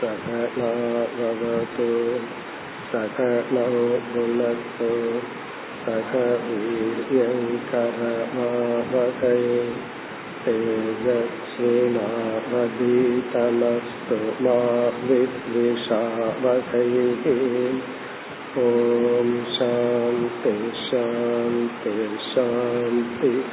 सकनावतु सकनो भुनक्तु सक वीर्यङ्करमावकै तेजस्विनावदीतमस्तु मा विद्विषावकैः ॐ शान्ति शान्ति शान्तिः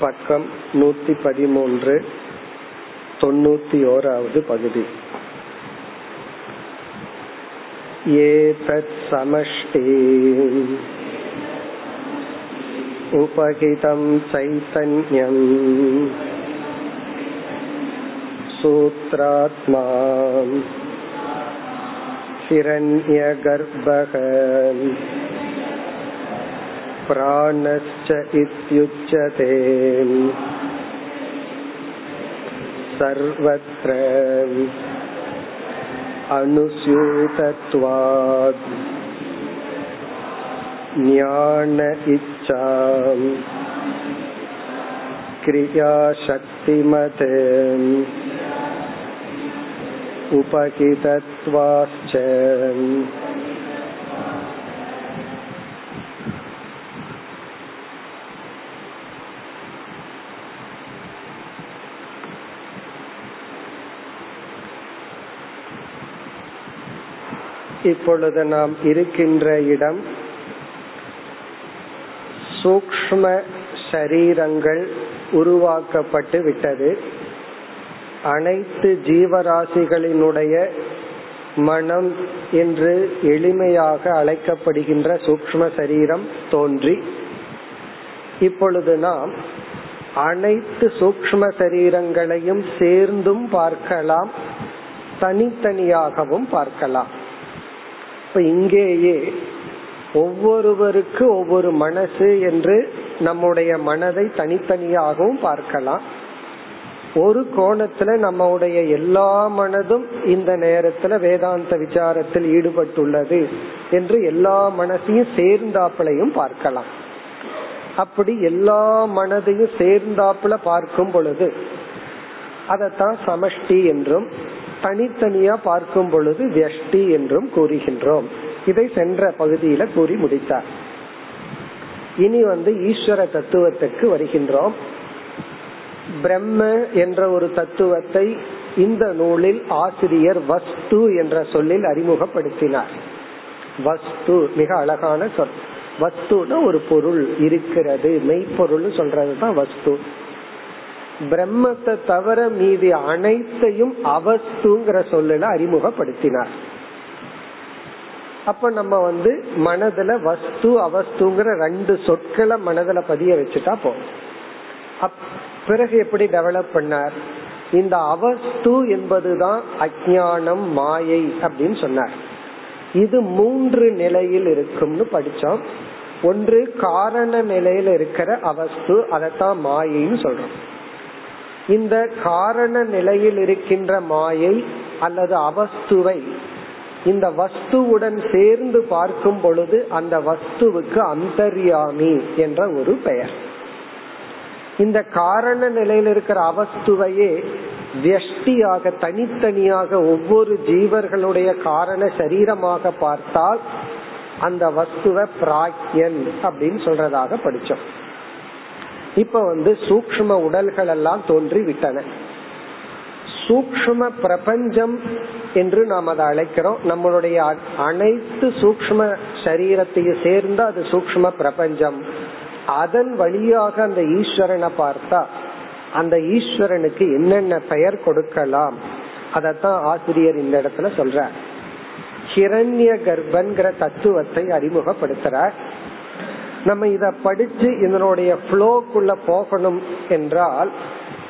பக்கம் நூத்தி பதிமூன்று தொண்ணூத்தி ஓராவது பகுதி ஏதத் சமஷ்டி उपहितं चैतन्यम् सूत्रात्मा हिरण्यगर्भः प्राणश्च इत्युच्यते सर्वत्र अनुस्यूतत्वात् ज्ञान इच्छा क्रियाशक्तिमत् उपहितत्वाश्च இப்பொழுது நாம் இருக்கின்ற இடம் சூக்ம சரீரங்கள் உருவாக்கப்பட்டு விட்டது. அனைத்து ஜீவராசிகளினுடைய மனம் என்று எளிமையாக அழைக்கப்படுகின்ற சூக்ம சரீரம் தோன்றி இப்பொழுது நாம் அனைத்து சூக்ம சரீரங்களையும் சேர்ந்தும் பார்க்கலாம் தனித்தனியாகவும் பார்க்கலாம். இப்ப இங்கேயே ஒவ்வொருவருக்கு ஒவ்வொரு மனசு என்று நம்முடைய மனதை தனித்தனியாகவும் பார்க்கலாம். ஒரு கோணத்துல நம்முடைய எல்லா மனதும் இந்த நேரத்துல வேதாந்த விசாரத்தில் ஈடுபட்டுள்ளது என்று எல்லா மனசையும் சேர்ந்தாப்புலையும் பார்க்கலாம். அப்படி எல்லா மனதையும் சேர்ந்தாப்புல பார்க்கும் பொழுது அதத்தான் சமஷ்டி என்றும் தனித்தனியா பார்க்கும் பொழுது வியஷ்டி என்றும் கூறுகின்றோம். இதை சென்ற பகுதியில கூறி முடித்தார். இனி வந்து ஈஸ்வர தத்துவத்துக்கு வருகின்றோம். பிரம்ம என்ற ஒரு தத்துவத்தை இந்த நூலில் ஆசிரியர் வஸ்து என்ற சொல்லில் அறிமுகப்படுத்தினார். வஸ்து மிக அழகான சொல். வஸ்துனா ஒரு பொருள் இருக்கிறது மெய்ப்பொருள் சொல்றதுதான் வஸ்து. பிரம்மத்தை தவிர மீதி அனைத்தையும் அவஸ்துங்கிற சொல்லல அறிமுகப்படுத்தினார். அப்ப நம்ம வந்து மனதுல வஸ்து அவஸ்துங்கிற ரெண்டு சொற்களை மனதுல பதிய வச்சுட்டா போதும். பிறகு எப்படி டெவலப் பண்ணார்? இந்த அவஸ்து என்பதுதான் அஜானம் மாயை அப்படின்னு சொன்னார். இது மூன்று நிலையில் இருக்கும்னு படிச்சோம். ஒன்று காரண நிலையில இருக்கிற அவஸ்து அதைத்தான் மாயின்னு சொல்றோம். இந்த காரண நிலையில் இருக்கின்ற மாயை அல்லது அவஸ்துவை இந்த வஸ்துவுடன் சேர்ந்து பார்க்கும் பொழுது அந்த வஸ்துவுக்கு அந்தர்யாமி என்ற ஒரு பெயர். இந்த காரண நிலையில் இருக்கிற அவஸ்துவையே வியஷ்டியாக தனித்தனியாக ஒவ்வொரு ஜீவர்களுடைய காரண சரீரமாக பார்த்தால் அந்த வஸ்துவ பிராக்யன் அப்படின்னு சொல்றதாக படிச்சோம். இப்ப வந்து சூக்ம உடல்கள் எல்லாம் தோன்றி விட்டன சூக்ம பிரபஞ்சம் என்று நாம் அதை அழைக்கிறோம். நம்மளுடைய அனைத்து சூக்ம சரீரத்தையும் சேர்ந்து அது சூக்ம பிரபஞ்சம். அதன் வழியாக அந்த ஈஸ்வரனை பார்த்தா அந்த ஈஸ்வரனுக்கு என்னென்ன பெயர் கொடுக்கலாம்? அதத்தான் ஆசிரியர் இந்த இடத்துல சொல்ற ஹிரண்ய கர்ப்பன்கிற தத்துவத்தை அறிமுகப்படுத்துறார். நம்ம இத படிச்சு இதனுடைய ஃப்ளோக்குள்ள போகணும் என்றால்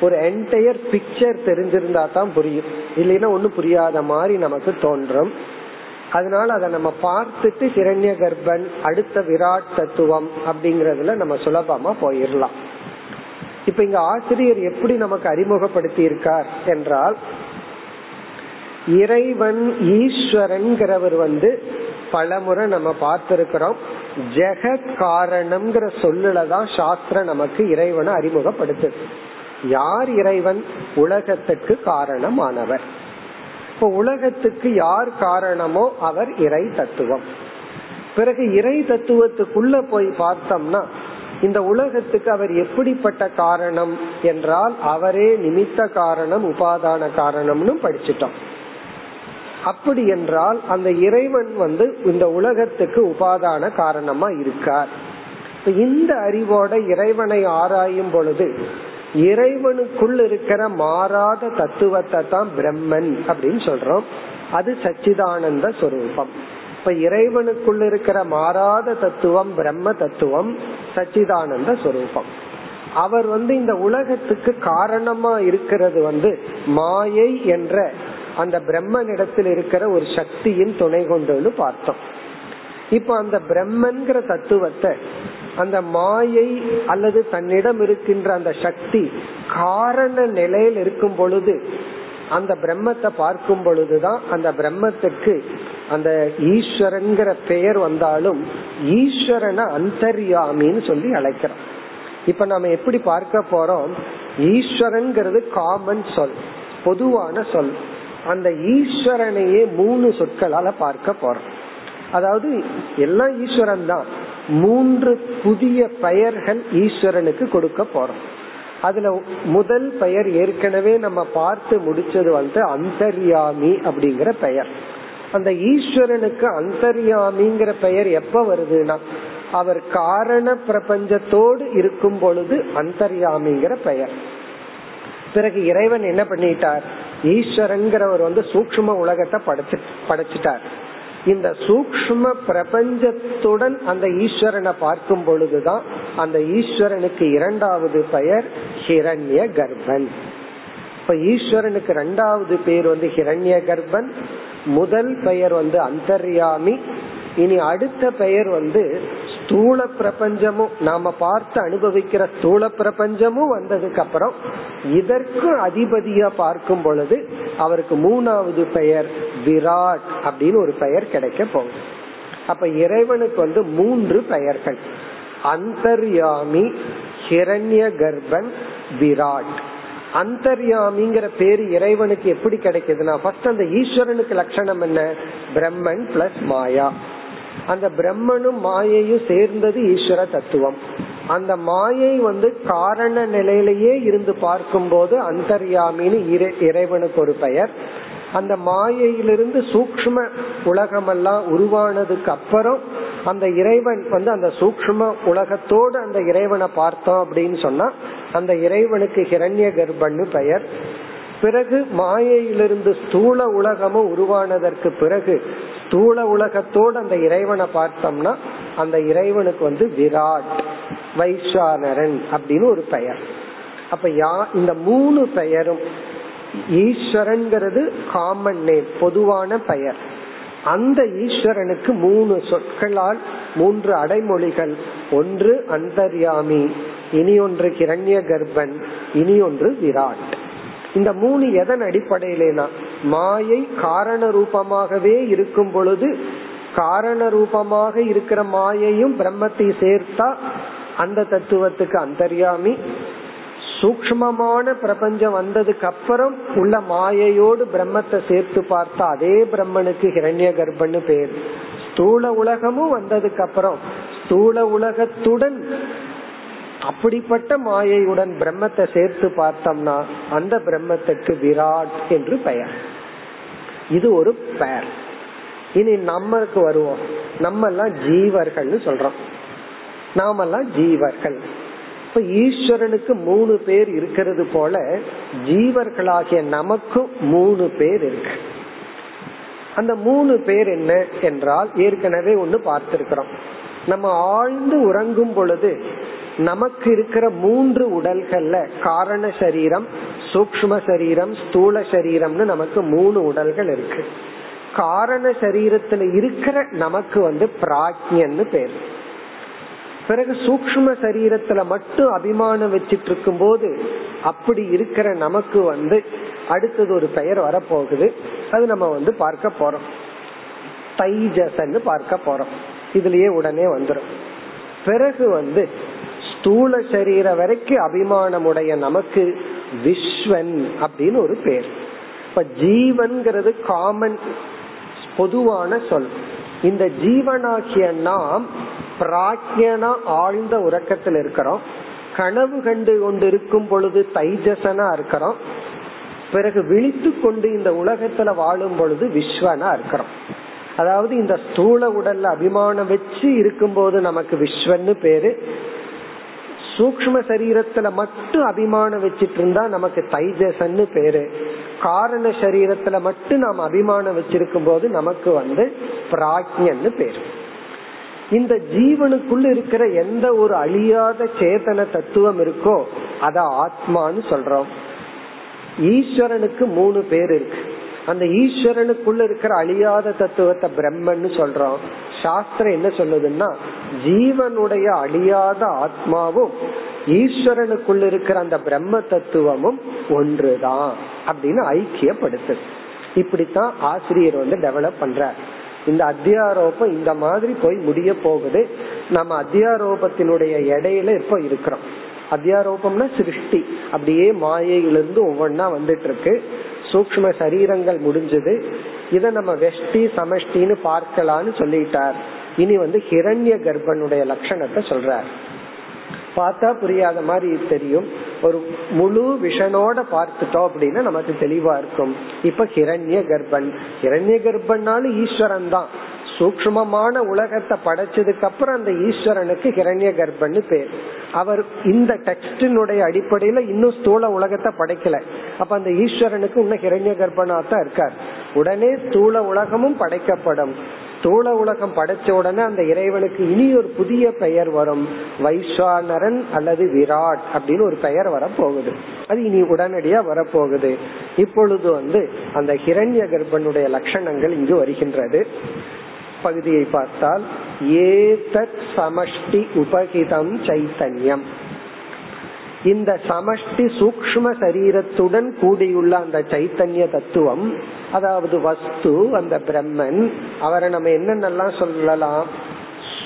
ஒரு என்டையர் பிக்சர் தெரிஞ்சிருந்தா தான் புரியும். இல்லைன்னா ஒன்னும் புரியாத மாதிரி நமக்கு தோன்றும். அதனால அதை நம்ம பார்த்துட்டு சிரண்ய கர்ப்பன் அடுத்த விராட் தத்துவம் அப்படிங்கறதுல நம்ம சுலபமா போயிடலாம். இப்ப இங்க ஆசிரியர் எப்படி நமக்கு அறிமுகப்படுத்தி இருக்கார் என்றால் இறைவன் ஈஸ்வரன்கிறவர் வந்து பலமுறை நம்ம பார்த்திருக்கிறோம். ஜெகத் காரணம்ங்கிற சொல்லுலதான் சாஸ்திரம் நமக்கு இறைவனை அறிமுகப்படுத்துது. யார் இறைவன்? உலகத்துக்கு காரணமானவர். இப்போ உலகத்துக்கு யார் காரணமோ அவர் இறை தத்துவம். பிறகு இறை தத்துவத்துக்குள்ள போய் பார்த்தோம்னா இந்த உலகத்துக்கு அவர் எப்படிப்பட்ட காரணம் என்றால் அவரே நிமித்த காரணம் உபாதான காரணம்னு படிச்சிட்டோம். அப்படி என்றால் அந்த இறைவன் வந்து இந்த உலகத்துக்கு உபாதான காரணமா இருக்கார். இந்த அறிவோட இறைவனை ஆராயும் பொழுது இறைவனுக்குள் இருக்கிற மாறாத தத்துவத்தை தான் பிரம்மன் அப்படின்னு சொல்றோம். அது சச்சிதானந்த சொரூபம். இப்ப இறைவனுக்குள் இருக்கிற மாறாத தத்துவம் பிரம்ம தத்துவம் சச்சிதானந்த சொரூபம். அவர் வந்து இந்த உலகத்துக்கு காரணமா இருக்கிறது வந்து மாயை என்ற அந்த பிரம்மனிடத்தில் இருக்கிற ஒரு சக்தியின் துணை கொண்டு பார்த்தோம். இப்ப அந்த பிரம்மன்கிற தத்துவத்தை அந்த மாயை அல்லது தன்னிடம் இருக்கின்ற அந்த சக்தி காரண நிலையில் இருக்கும் பொழுது அந்த பிரம்மத்தை பார்க்கும் பொழுதுதான் அந்த பிரம்மத்துக்கு அந்த ஈஸ்வரன்கிற பெயர் வந்தாலும் ஈஸ்வரனை அந்தர்யாமின்னு சொல்லி அழைக்கிறோம். இப்ப நாம எப்படி பார்க்க போறோம்? ஈஸ்வரன்கிறது காமன் சொல் பொதுவான சொல். அந்த ஈஸ்வரனையே மூணு சொற்களால பார்க்க போறோம். அதாவது எல்லாம் ஈஸ்வரன் தான். மூன்று புதிய பெயர்கள் ஈஸ்வரனுக்கு கொடுக்க போறோம். அதுல முதல் பெயர் ஏற்கனவே நம்ம பார்த்து முடிச்சது வந்து அந்தர்யாமி அப்படிங்கிற பெயர். அந்த ஈஸ்வரனுக்கு அந்தர்யாமிங்கிற பெயர் எப்ப வருதுன்னா அவர் காரண பிரபஞ்சத்தோடு இருக்கும் பொழுது அந்தர்யாமிங்கிற பெயர். பிறகு இறைவன் என்ன பண்ணிட்டார்? ஈஸ்வரங்கிறவர் வந்து சூக்ம உலகத்தை படைச்சு படைச்சிட்டார். இந்த சூக்ம பிரபஞ்சத்துடன் அந்த ஈஸ்வரனை பார்க்கும் பொழுதுதான் அந்த ஈஸ்வரனுக்கு இரண்டாவது பெயர் ஹிரண்ய கர்ப்பன் இப்ப ஈஸ்வரனுக்கு இரண்டாவது பேர் வந்து ஹிரண்ய கர்ப்பன் முதல் பெயர் வந்து அந்தர்யாமி இனி அடுத்த பெயர் வந்து ஸ்தூல பிரபஞ்சமும் நாம பார்த்து அனுபவிக்கிற ஸ்தூல பிரபஞ்சமும் வந்ததுக்கு அப்புறம் இதற்கும் அதிபதியா பார்க்கும் பொழுது அவருக்கு மூணாவது பெயர் விராட் அப்படின்னு ஒரு பெயர் கிடைக்க போகுது. அப்ப இறைவனுக்கு வந்து மூன்று பெயர்கள். அந்தர்யாமி ஹிரண்ய கர்ப்பன் விராட். அந்தர்யாமிங்கிற பேரு இறைவனுக்கு எப்படி கிடைக்குதுன்னா ஃபர்ஸ்ட் அந்த ஈஸ்வரனுக்கு லட்சணம் என்ன? பிரம்மன் பிளஸ் மாயா. அந்த பிரம்மனும் மாயையும் சேர்ந்தது ஈஸ்வர தத்துவம். அந்த மாயை வந்து காரண நிலையிலேயே இருந்து பார்க்கும் போது அந்தர்யாமின்னு இறைவனுக்கு ஒரு பெயர். அந்த மாயையிலிருந்து சூக்ம உலகமெல்லாம் உருவானதுக்கு அப்புறம் அந்த இறைவன் வந்து அந்த சூக்ம உலகத்தோடு அந்த இறைவனை பார்த்தோம் அப்படின்னு சொன்னா அந்த இறைவனுக்கு ஹிரண்ய கர்ப்பன்னு பெயர். பிறகு மாயையிலிருந்து ஸ்தூல உலகமும் உருவானதற்கு பிறகு ஸ்தூல உலகத்தோடு அந்த இறைவனை பார்த்தோம்னா அந்த இறைவனுக்கு வந்து விராட் வைஸ்வானரன் அப்படின்னு ஒரு பெயர். அப்ப யா இந்த மூணு பெயரும் ஈஸ்வரன்கிறது காமன் நேம் பொதுவான பெயர். அந்த ஈஸ்வரனுக்கு மூணு சொற்களால் மூன்று அடைமொழிகள். ஒன்று அந்தர்யாமி இனி ஒன்று கிரண்ய கர்ப்பன் இனி ஒன்று விராட். இந்த மூணு எதன் அடிப்படையிலேனா? மாயை காரண ரூபமாகவே இருக்கும் பொழுது காரண ரூபமாக இருக்கிற மாயையும் பிரம்மத்தை சேர்த்தா அந்த தத்துவத்துக்கு அந்தர்யாமி. சூக்மமான பிரபஞ்சம் வந்ததுக்கு அப்புறம் உள்ள மாயையோடு பிரம்மத்தை சேர்த்து பார்த்தா அதே பிரம்மனுக்கு ஹிரண்ய கர்ப்பன்னு பேர். ஸ்தூல உலகமும் வந்ததுக்கு அப்புறம் ஸ்தூல உலகத்துடன் அப்படிப்பட்ட மாயையுடன் பிரம்மத்தை சேர்த்து பார்த்தோம்னா அந்த பிரம்மத்துக்கு விராட் என்று பெயர். இது ஒரு பெயர். இனி நம்மளுக்கு வருவோம். நம்ம எல்லாம் ஜீவர்கள்னு சொல்றோம். நாமெல்லாம் ஜீவர்கள். இப்ப ஈஸ்வரனுக்கு மூணு பேர் இருக்கிறது போல ஜீவர்களாகிய நமக்கும் மூணு பேர் இருக்கு. அந்த மூணு பேர் என்ன என்றால் ஏற்கனவே ஒன்னு பார்த்திருக்கிறோம். நம்ம ஆழ்ந்து உறங்கும் பொழுது நமக்கு இருக்கிற மூன்று உடல்கள்ல காரண சரீரம் சூக்ம சரீரம் ஸ்தூல சரீரம்னு நமக்கு மூணு உடல்கள் இருக்கு. காரண சரீரத்துல இருக்கிற நமக்கு வந்து பிராஜ்யன்னு பேர். பிறகு சூக்ம சரீரத்துல மட்டும் அபிமானம் வச்சிட்டு இருக்கும் போது அப்படி இருக்கிற நமக்கு வந்து அடுத்தது ஒரு பெயர் வரப்போகுது. அது நம்ம வந்து பார்க்க போறோம். தைஜசன்னு பார்க்க போறோம். இதுலயே உடனே வந்துடும் பிறகு வந்து ஸ்தூல சரீர வரைக்கும் அபிமானமுடைய நமக்கு விஸ்வன் அப்படின்னு ஒரு பேர். இப்ப ஜீவன்கிறது காமன் பொதுவான சொல். இந்த ஜீவனாகிய நாம் பிராக்யனா ஆழ்ந்த உறக்கத்தில் இருக்கிறோம். கனவு கண்டு கொண்டு இருக்கும் பொழுது தைஜசனா இருக்கிறோம். பிறகு விழித்து கொண்டு இந்த உலகத்துல வாழும் பொழுது விஸ்வனா இருக்கிறோம். அதாவது இந்த ஸ்தூல உடல்ல அபிமானம் வச்சு இருக்கும்போது நமக்கு விஸ்வன்னு பேரு. சூக்ம சரீரத்துல மட்டும் அபிமானம் வச்சிட்டு இருந்தா நமக்கு தைஜசன்னு பேரு. காரண சரீரத்துல மட்டும் நாம் அபிமானம் வச்சிருக்கும் போது நமக்கு வந்து பிராஜ்யன்னு பேரு. இந்த ஜீவனுக்குள்ள இருக்கிற எந்த ஒரு அழியாத சேதன தத்துவம் இருக்கோ அத ஆத்மான்னு சொல்றோம். ஈஸ்வரனுக்கு மூணு பேர் இருக்கு. அந்த ஈஸ்வரனுக்குள்ள இருக்கிற அழியாத தத்துவத்தை பிரம்மன்னு சொல்றோம். சாஸ்திரம் என்ன சொல்லுதுன்னா ஜீவனுடைய அழியாத ஆத்மாவும் ஈஸ்வரனுக்குள்ள இருக்கிற அந்த பிரம்ம தத்துவமும் ஒன்றுதான் அப்படின்னு ஐக்கியப்படுத்துது. இப்படித்தான் ஆசிரியர் வந்து டெவலப் பண்ற இந்த அத்தியாரோபம் இந்த மாதிரி போய் முடிய போகுது. நம்ம அத்தியாரோபத்தினுடைய இடையில இப்ப இருக்கிறோம். அத்தியாரோபம்னா சிருஷ்டி. அப்படியே மாயையிலிருந்து ஒவ்வொன்னா வந்துட்டு இருக்கு. சூக்ம சரீரங்கள் முடிஞ்சது. இத நம்ம வெஷ்டி சமஷ்டின்னு பார்க்கலான்னு சொல்லிட்டார். இனி வந்து ஹிரண்ய கர்ப்பனுடைய லட்சணத்தை சொல்றார். பார்த்தா புரியாத மாதிரி தெரியும். ஒரு முழு விஷனோட பார்த்துட்டோம் அப்படின்னா நமக்கு தெளிவா இருக்கும். இப்ப ஹிரண்ய கர்ப்பன். ஹிரண்ய கர்ப்பன்னாலும் ஈஸ்வரன் தான் சூக்மமான உலகத்தை படைச்சதுக்கு அப்புறம் அந்த ஈஸ்வரனுக்கு ஹிரண்ய கர்ப்பன்னு பேர். அவர் இந்த டெக்ஸ்டினுடைய அடிப்படையில இன்னும் ஸ்தூல உலகத்தை படைக்கல. அப்ப அந்த ஈஸ்வரனுக்கு இன்னும் ஹிரண்ய கர்ப்பனா தான் இருக்கார். உடனே ஸ்தூல உலகமும் படைக்கப்படும். ஸ்தூல உலகம் படைச்ச உடனே அந்த இறைவனுக்கு இனி ஒரு புதிய பெயர் வரும். வைஸ்வானரன் அல்லது விராட் அப்படின்னு ஒரு பெயர் வரப்போகுது. அது இனி உடனடியா வரப்போகுது. இப்பொழுது வந்து அந்த ஹிரண்ய கர்ப்பனுடைய லட்சணங்கள் இங்கு வருகின்றது. பகுதியை பார்த்தால் ஏதத் சமஷ்டி உபகிதம் சைத்தன்யம். இந்த சமஷ்டி சூக்ம சரீரத்துடன் கூடியுள்ள அந்த சைத்தன்ய தத்துவம் அதாவது வஸ்து அந்த பிரம்மன் அவரை நம்ம என்னென்னலாம் சொல்லலாம்?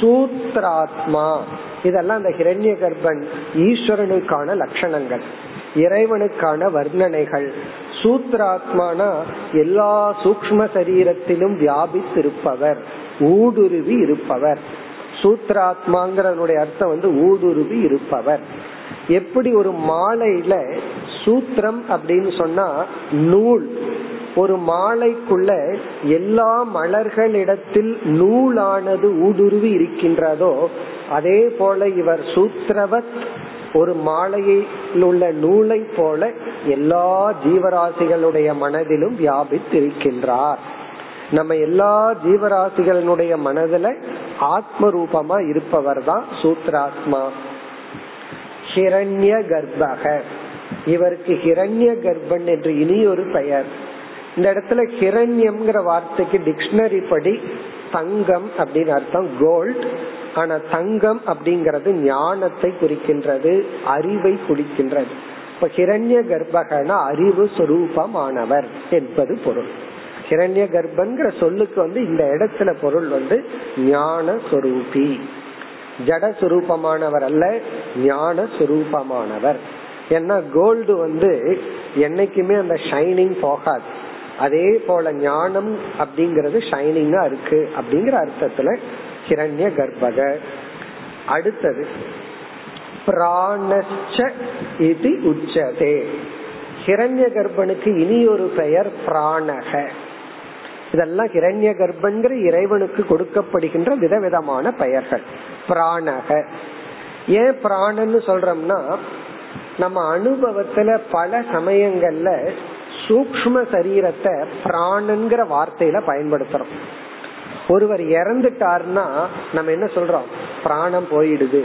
சூத்ராத்மா. இதெல்லாம் அந்த ஹிரண்ய கர்ப்பன் ஈஸ்வரனுக்கான லட்சணங்கள் இறைவனுக்கான வர்ணனைகள். சூத்ராத்மானா எல்லா சூக்ம சரீரத்திலும் வியாபித்திருப்பவர். ஊடுருவி இருப்பவர். சூத்ராத்மாங்கிறனுடைய அர்த்தம் வந்து ஊடுருவி இருப்பவர். எப்படி ஒரு மாலையில சூத்திரம் அப்படின்னு சொன்னா நூல். ஒரு மாலைக்குள்ள எல்லா மலர்களிடத்தில் நூலானது ஊடுருவி இருக்கின்றதோ அதே போல இவர் சூத்திரவத் ஒரு மாலையில் உள்ள நூலை போல எல்லா ஜீவராசிகளுடைய மனதிலும் வியாபித்திருக்கின்றார். நம்ம எல்லா ஜீவராசிகளினுடைய மனதுல ஆத்ம ரூபமா இருப்பவர் தான் சூத்ராத்மா. ஹிரண்ய கர்ப்பக. இவருக்கு ஹிரண்ய கர்ப்பன் என்று இனி ஒரு பெயர். இந்த இடத்துல ஹிரண்யம்ங்கிற வார்த்தைக்கு டிக்ஷனரி படி தங்கம் அப்படின்னு அர்த்தம் கோல்ட் ஆனா தங்கம் அப்படிங்கறது ஞானத்தை குறிக்கின்றது அறிவை குறிக்கின்றது இப்ப ஹிரண்ய கர்ப்பகன அறிவு சுரூபமானவர் என்பது பொருள். ஹிரண்ய கர்ப்பங்கிற சொல்லுக்கு வந்து இந்த இடத்துல பொருள் வந்து ஞான சொரூபி. ஜட சுரூபமானவர் அல்ல ஞான சுரூபமானவர். ஏன்னா கோல்டு வந்து என்னைக்குமே அந்த ஷைனிங் போகாது. அதே போல ஞானம் அப்படிங்கறது ஷைனிங்கா இருக்கு அப்படிங்கிற அர்த்தத்துல ஹிரண்ய கர்ப்பக அடுத்தது பிராணச்ச இது உச்சதே. ஹிரண்ய கர்ப்பனுக்கு இனி ஒரு பெயர் பிராணக. இதெல்லாம் ஹிரண்ய கர்ப்பங்கிற இறைவனுக்கு கொடுக்கப்படுகின்ற விதவிதமான பெயர்கள். பிராணக. ஏன் பிராணன்னு சொல்றோம்னா நம்ம அனுபவத்துல பல சமயங்கள்ல சூக்ம சரீரத்தை பிராணங்கிற வார்த்தையில பயன்படுத்துறோம். ஒருவர் இறந்துட்டாருன்னா நம்ம என்ன சொல்றோம்? பிராணம் போயிடுது.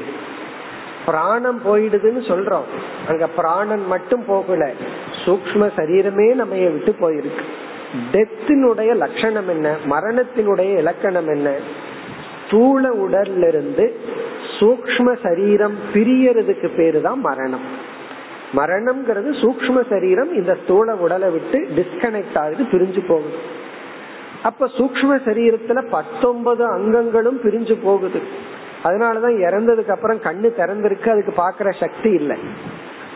பிராணம் போயிடுதுன்னு சொல்றோம். அங்க பிராணன் மட்டும் போகல. சூக்ம சரீரமே நம்ம விட்டு போயிருக்கு. டெத்தினுடைய லட்சணம் என்ன? மரணத்தினுடைய இலக்கணம் என்ன? ஸ்தூல உடல்ல இருந்து சூக்ம சரீரம் பிரியறதுக்கு பேரு தான் மரணம். மரணம்ங்கிறது சூக்ம சரீரம் இந்த ஸ்தூல உடலை விட்டு டிஸ்கனெக்ட் ஆகுது பிரிஞ்சு போகுது. அப்ப சூக்ம சரீரத்துல பத்தொன்பது அங்கங்களும் பிரிஞ்சு போகுது. அதனாலதான் இறந்ததுக்கு அப்புறம் கண்ணு திறந்திருக்கு அதுக்கு பாக்குற சக்தி இல்லை.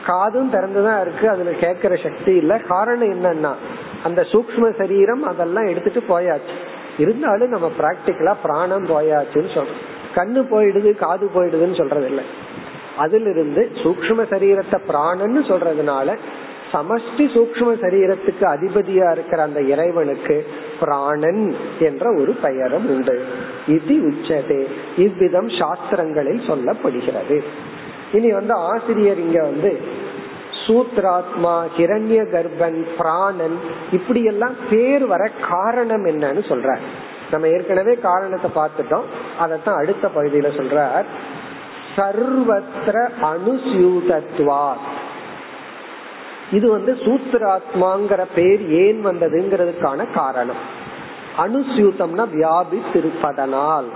காதும் திறந்துதான் இருக்கு அதுல கேட்கிற சக்தி இல்ல. காரணம் என்னன்னா அந்த சூக்ம சரீரம் அதெல்லாம் எடுத்துட்டு போயாச்சு. இருந்தாலும் நம்ம பிராக்டிக்கலா பிராணம் போயாச்சுன்னு சொல்றோம். கண்ணு போயிடுது காது போயிடுதுன்னு சொல்றது இல்லை அதுல இருந்து சூக்ம சரீரத்தை பிராணன்னு சொல்றதுனால சமஷ்டி சூக்ம சரீரத்துக்கு அதிபதியா இருக்கிற அந்த இறைவனுக்கு பிராணன் என்ற ஒரு பெயரும் உண்டு. இது உச்சதே. இவ்விதம் சாஸ்திரங்களில் சொல்லப்படுகிறது. இனி வந்து ஆசிரியர் இங்க வந்து சூத்ராத்மா ஹிரண்ய கர்ப்பன் பிராணன் இப்படி எல்லாம் பேர் வர காரணம் என்னன்னு சொல்ற நம்ம ஏற்கனவே காரணத்தை பார்த்துட்டோம். அதத்தான் அடுத்த பகுதியில சொல்றார். சர்வத்திர அனுசூதத்வா இது வந்து சூத்திராத்மாங்கிற பேர் ஏன் வந்ததுங்கிறதுக்கான காரணம். அனுசியூத்தம்னா வியாபித்திருப்பதனால்.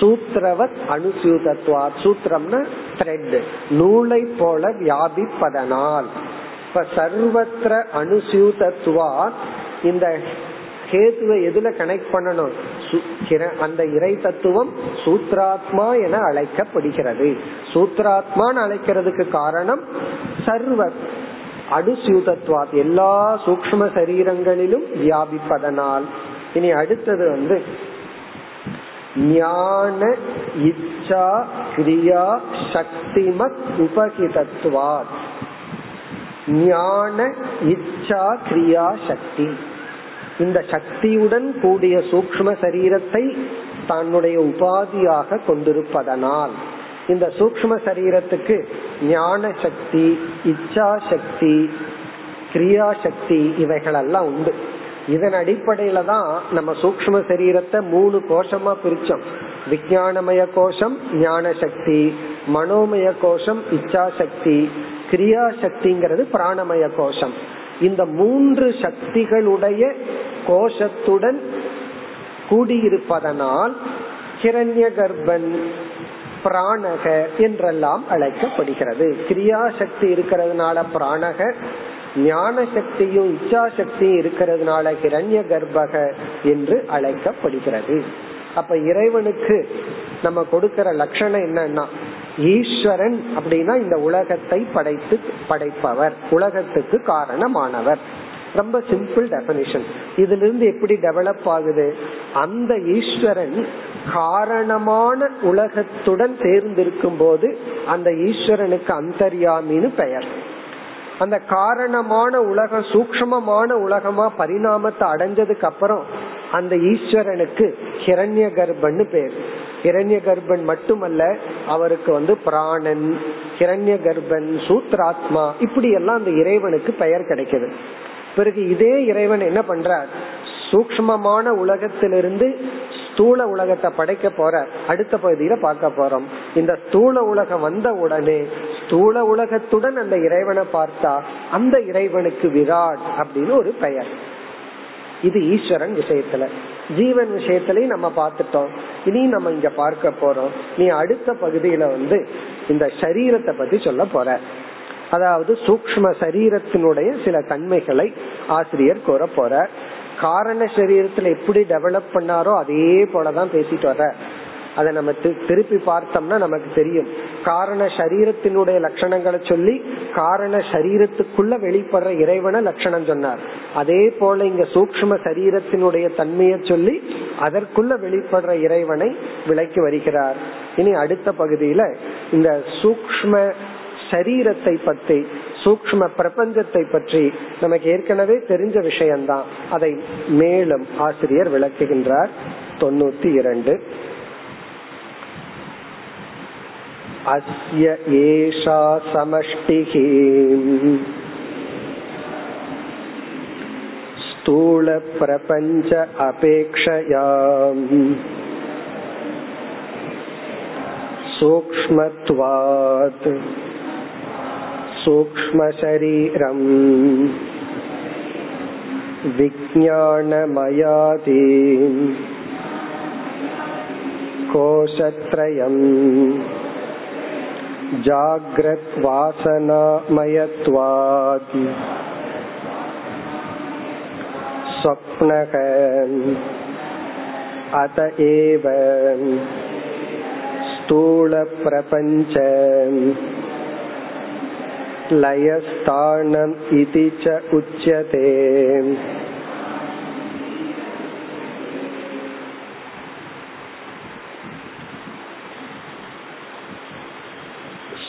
சூத்திரவத் அனுசூதத்வா சூத்திரம்னா த்ரெட் நூலை போல வியாபிப்பதனால். இப்ப சர்வத்திர அனுசூதத்வா இந்த கேதுவை எதுல கனெக்ட் பண்ணணும்? அந்த இறை தத்துவம் சூத்ராத்மா என அழைக்கப்படுகிறது. சூத்ராத்மான்னு அழைக்கிறதுக்கு காரணம் சர்வ அனுசியூதத்வாத் எல்லா சூக்ம சரீரங்களிலும் வியாபிப்பதனால். இனி அடுத்தது வந்து ஞான இச்சா கிரியா சக்திமத் உபகிதத்துவார் ஞான இச்சா கிரியா சக்தி. இந்த சக்தியுடன் கூடிய சூக்ம சரீரத்தை தன்னுடைய உபாதியாக கொண்டிருப்பதனால் இந்த சூக்ம சரீரத்துக்கு ஞான சக்தி இச்சா சக்தி கிரியா சக்தி இவைகளெல்லாம் உண்டு. இதன் அடிப்படையில தான் நம்ம சூக்ம சரீரத்தை மூணு கோஷமா பிரிச்சோம். விஜயானமய கோஷம் ஞான சக்தி மனோமய கோஷம் இச்சா சக்தி கிரியா சக்திங்கிறது பிராணமய கோஷம். இந்த மூன்று சக்திகளுடைய கோஷத்துடன் கூடியிருப்பதனால் கிரண்ய கர்ப்பன் பிராணக என்றெல்லாம் அழைக்கப்படுகிறது. கிரியா சக்தி இருக்கிறதுனால பிராணக ஞான சக்தியும் இச்சா சக்தியும் இருக்கிறதுனால கிரண்ய கர்ப்பக என்று அழைக்கப்படுகிறது. அப்ப இறைவனுக்கு நம்ம கொடுக்கிற லட்சணம் என்னன்னா ஈஸ்வரன் அப்படின்னா இந்த உலகத்தை படைத்து படைப்பவர் உலகத்துக்கு காரணமானவர். ரொம்ப சிம்பிள் டெபனிஷன் இதுல இருந்து எப்படி டெவலப் ஆகுது? அந்த ஈஸ்வரன் காரணமான உலகத்துடன் சேர்ந்திருக்கும் போது அந்த ஈஸ்வரனுக்கு அந்தர்யாமின்னு பெயர். அந்த காரணமான உலகம் சூக்மமான உலகமா பரிணாமத்தை அடைஞ்சதுக்கு அப்புறம் அந்த ஈஸ்வரனுக்கு ஹிரண்ய கர்ப்பன்னு பேர். ஹிரண்ய கர்ப்பன் மட்டுமல்ல அவருக்கு வந்து பிராணன் ஹிரண்ய கர்ப்பன் சூத்ராத்மா இப்படி எல்லாம் அந்த இறைவனுக்கு பெயர் கிடைக்குது. பிறகு இதே இறைவன் என்ன பண்றார்? சூக்மமான உலகத்திலிருந்து ஸ்தூல உலகத்தை படைக்க போற அடுத்த பகுதியில பார்க்க போறோம். இந்த ஸ்தூல உலகம் வந்த உடனே ஸ்தூல உலகத்துடன் அந்த இறைவனை பார்த்தா அந்த இறைவனுக்கு விராட் அப்படின்னு ஒரு பெயர். இது ஈஸ்வரன் விஷயத்துல. ஜீவன் விஷயத்திலையும் நம்ம பார்த்துட்டோம். இனி நம்ம இங்க பார்க்க போறோம். நீ அடுத்த பகுதியில வந்து இந்த சரீரத்தை பத்தி சொல்ல போற. அதாவது சூக்ம சரீரத்தினுடைய சில தன்மைகளை ஆசிரியர் கூற போற. காரண சரீரத்துல எப்படி டெவலப் பண்ணாரோ அதே போலதான் பேசிட்டு வர்ற. அதை நம்ம திருப்பி பார்த்தோம்னா நமக்கு தெரியும். காரண சரீரத்தினுடைய லட்சணங்களை சொல்லி காரண சரீரத்துக்குள்ள வெளிப்படுற இறைவன லட்சணம் சொன்னார். அதே போல இங்க சூக்ம சரீரத்தினுடைய தன்மையை சொல்லி அதற்குள்ள வெளிப்படுற இறைவனை விளக்கி வருகிறார். இனி அடுத்த பகுதியில இந்த சூக்ம சரீரத்தை பற்றி சூக்ம பிரபஞ்சத்தை பற்றி நமக்கு ஏற்கனவே தெரிஞ்ச விஷயம்தான். அதை மேலும் ஆசிரியர் விளக்குகின்றார். தொண்ணூத்தி இரண்டு. அஸ்ய ஏஷா சமஷ்டிகி ஸ்தூல பிரபஞ்ச அபேக்ஷயாம் சூக்மத்வாத் சூக்மசரீரம் விஜானமயாதி கோஷத்ரயம் कोशत्रयम् जाग्रद्वासनामयत्वात् स्वप्नः अत एव स्थूलप्रपञ्च लयस्थानम् इति च उच्यते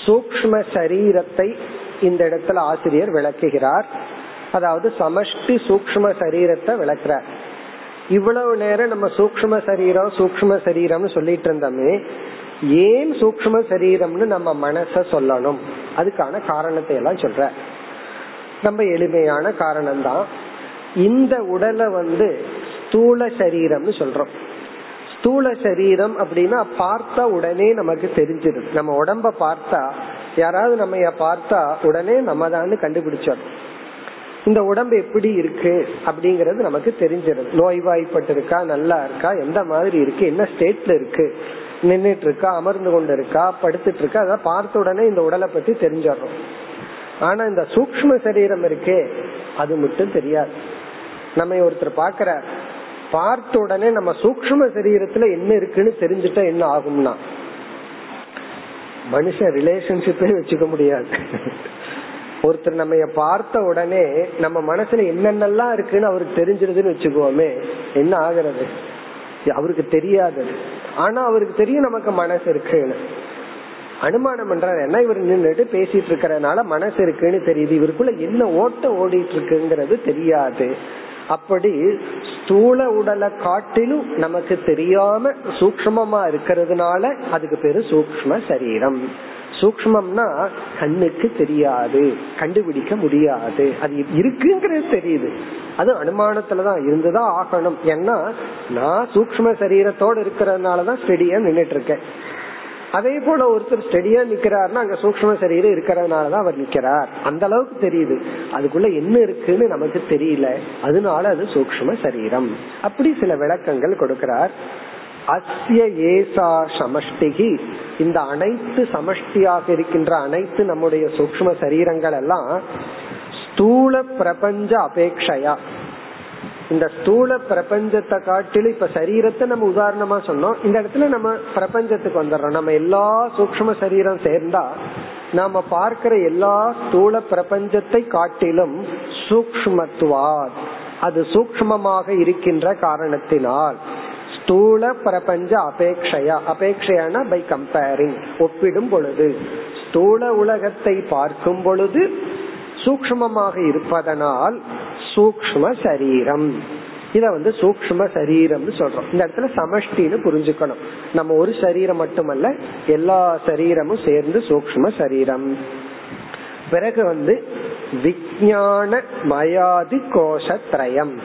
சூக்ம சரீரத்தை இந்த இடத்துல ஆசிரியர் விளக்குகிறார். அதாவது சமஷ்டி சூக்ம சரீரத்தை விளக்குறார். இவ்வளவு நேரம் நம்ம சூக்ம சரீரம் சூக்ம சரீரம்னு சொல்லிட்டு இருந்தோமே ஏன் சூக்ம சரீரம்னு நம்ம மனச சொல்லணும்? அதுக்கான காரணத்தை எல்லாம் சொல்ற ரொம்ப எளிமையான காரணம் தான் இந்த உடலை வந்து ஸ்தூல சரீரம்னு சொல்றோம். ஸ்தூல சரீரம் அப்படின்னா பார்த்தா உடனே நமக்கு தெரிஞ்சிடும். நம்ம உடம்ப பார்த்தா யாராவது நம்ம பார்த்தா உடனே நம்ம தான் கண்டுபிடிச்சிடும் இந்த உடம்பு எப்படி இருக்கு அப்படிங்கறது நமக்கு தெரிஞ்சிடும். நோய்வாய்ப்பட்டிருக்கா நல்லா இருக்கா எந்த மாதிரி இருக்கு என்ன ஸ்டேட்ல இருக்கு நின்றுட்டு இருக்கா அமர்ந்து கொண்டு இருக்கா படுத்துட்டு இருக்கா அதான் பார்த்த உடனே இந்த உடலை பத்தி தெரிஞ்சிடறோம். ஆனா இந்த சூக்ம சரீரம் இருக்கே அது மட்டும் தெரியாது. நம்ம ஒருத்தர் பாக்குற பார்த்த உடனே நம்ம சூக்ம சரீரத்துல என்ன இருக்குன்னு தெரிஞ்சுட்டா என்ன ஆகும்னா மனுஷன் ரிலேஷன்ஷிப்பே வச்சுக்க முடியாது. ஒருத்தர் நம்ம பார்த்த உடனே நம்ம மனசுல என்னென்னலாம் இருக்குன்னு அவருக்கு தெரிஞ்சிருதுன்னு வச்சுக்கோமே என்ன ஆகிறது? அவருக்கு தெரியாது. ஆனா அவருக்கு தெரியும் நமக்கு மனசு இருக்குன்னு. அனுமானம் பண்றாரு என்ன இவர் நின்றுட்டு பேசிட்டு இருக்கிறதுனால மனசு இருக்குன்னு தெரியுது. இவருக்குள்ள என்ன ஓட்டம் ஓடிட்டு இருக்குங்கிறது தெரியாது. அப்படி ஸ்தூல உடலை காட்டிலும் நமக்கு தெரியாம சூக்மமா இருக்கிறதுனால அதுக்கு பேரு சூக்ம சரீரம். சூக்மம்னா கண்ணுக்கு தெரியாது கண்டுபிடிக்க முடியாது. அது இருக்குங்கிறது தெரியுது. அது அனுமானத்துலதான் இருந்துதான் ஆகணும். ஏன்னா நான் சூக்ம சரீரத்தோட இருக்கிறதுனாலதான் ஸ்டெடியா நின்றுட்டு இருக்கேன். அதே போல ஒருத்தர் ஸ்டெடியா நிக்கிறாருன்னா அங்க சூக்ம சரீரம் இருக்கிறதுனாலதான் அவர் நிக்கிறார். அந்த அளவுக்கு தெரியுது. அதுக்குள்ள என்ன இருக்குன்னு நமக்கு தெரியல. அதனால அது சூக்ம சரீரம். அப்படி சில விளக்கங்கள் கொடுக்கிறார். அஸ்ய ஏசா சமஷ்டிகி. இந்த அனைத்து சமஷ்டியாக இருக்கின்ற அனைத்து நம்முடைய சூக்ம சரீரங்கள் எல்லாம் ஸ்தூல பிரபஞ்ச அபேக்ஷையா. இந்த ஸ்தூல பிரபஞ்சத்தை காட்டிலும் இப்ப சரீரத்தை நம்ம உதாரணமா சொன்னோம். இந்த இடத்துல நம்ம பிரபஞ்சத்துக்கு வந்துடுறோம். நம்ம எல்லா சூக்ம சரீரம் சேர்ந்தா நாம பார்க்கிற எல்லா ஸ்தூல பிரபஞ்சத்தை காட்டிலும் சூக்மத்துவாத் அது சூக்மமாக இருக்கின்ற காரணத்தினால். ஸ்தூல பிரபஞ்ச அபேக்ஷையா. அபேக்ஷையான பை கம்பேரிங் ஒப்பிடும் பொழுது. ஸ்தூல உலகத்தை பார்க்கும் பொழுது சூக்மமாக இருப்பதனால் சூக்ம சரீரம். இத வந்து சூக்ம சரீரம்னு சொல்றோம். இந்த இடத்துல சமஷ்டின்னு புரிஞ்சுக்கணும். நம்ம ஒரு சரீரம் மட்டுமல்ல எல்லா சரீரமும் சேர்ந்து சூக்ம சரீரம். பிறகு வந்து விஜயான மயாதி கோஷத்ரயம்.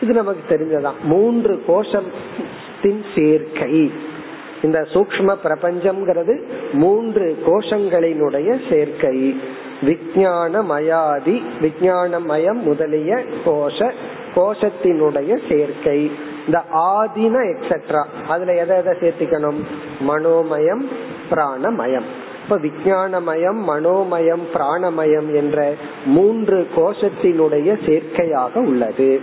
இது நமக்கு தெரிஞ்சதான் மூன்று கோஷத்தின் சேர்க்கை. இந்த சூக்ம பிரபஞ்சம்ங்கிறது மூன்று கோஷங்களினுடைய சேர்க்கை. விஜயானமயாதி விஜயானமயம் முதலிய கோஷ கோஷத்தினுடைய சேர்க்கை. இந்த ஆதின எக்ஸெட்ரா அதுல எதை எதை சேர்த்திக்கணும்? மனோமயம் பிராணமயம். இப்ப விஜயானமயம் மனோமயம் பிராணமயம் என்ற மூன்று கோஷத்தினுடைய சேர்க்கையாக உள்ளது.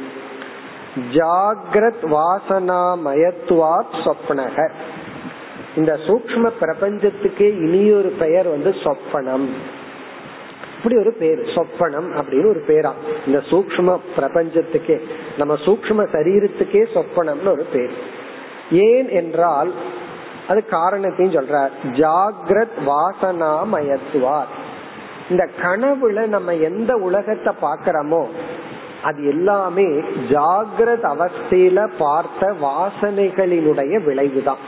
ஜாகிரத் வாசனாமயத்துவாத் சொப்னக. இந்த சூக்ம பிரபஞ்சத்துக்கே இனியொரு பெயர் வந்து சொப்பனம். அப்படி ஒரு பேர். சொப்பனம் அப்படின்னு ஒரு பேரா. இந்த சூக்ம பிரபஞ்சத்துக்கே நம்ம சூக்ம சரீரத்துக்கே சொப்பனம்னு ஒரு பேர். ஏன் என்றால் அது காரணத்தையும் சொல்றார். ஜாகிரத் வாசனாமயத்துவார். இந்த கனவுல நம்ம எந்த உலகத்தை பாக்கிறோமோ அது எல்லாமே ஜாகிரத அவஸ்தையில பார்த்த வாசனைகளினுடைய விளைவுதான்.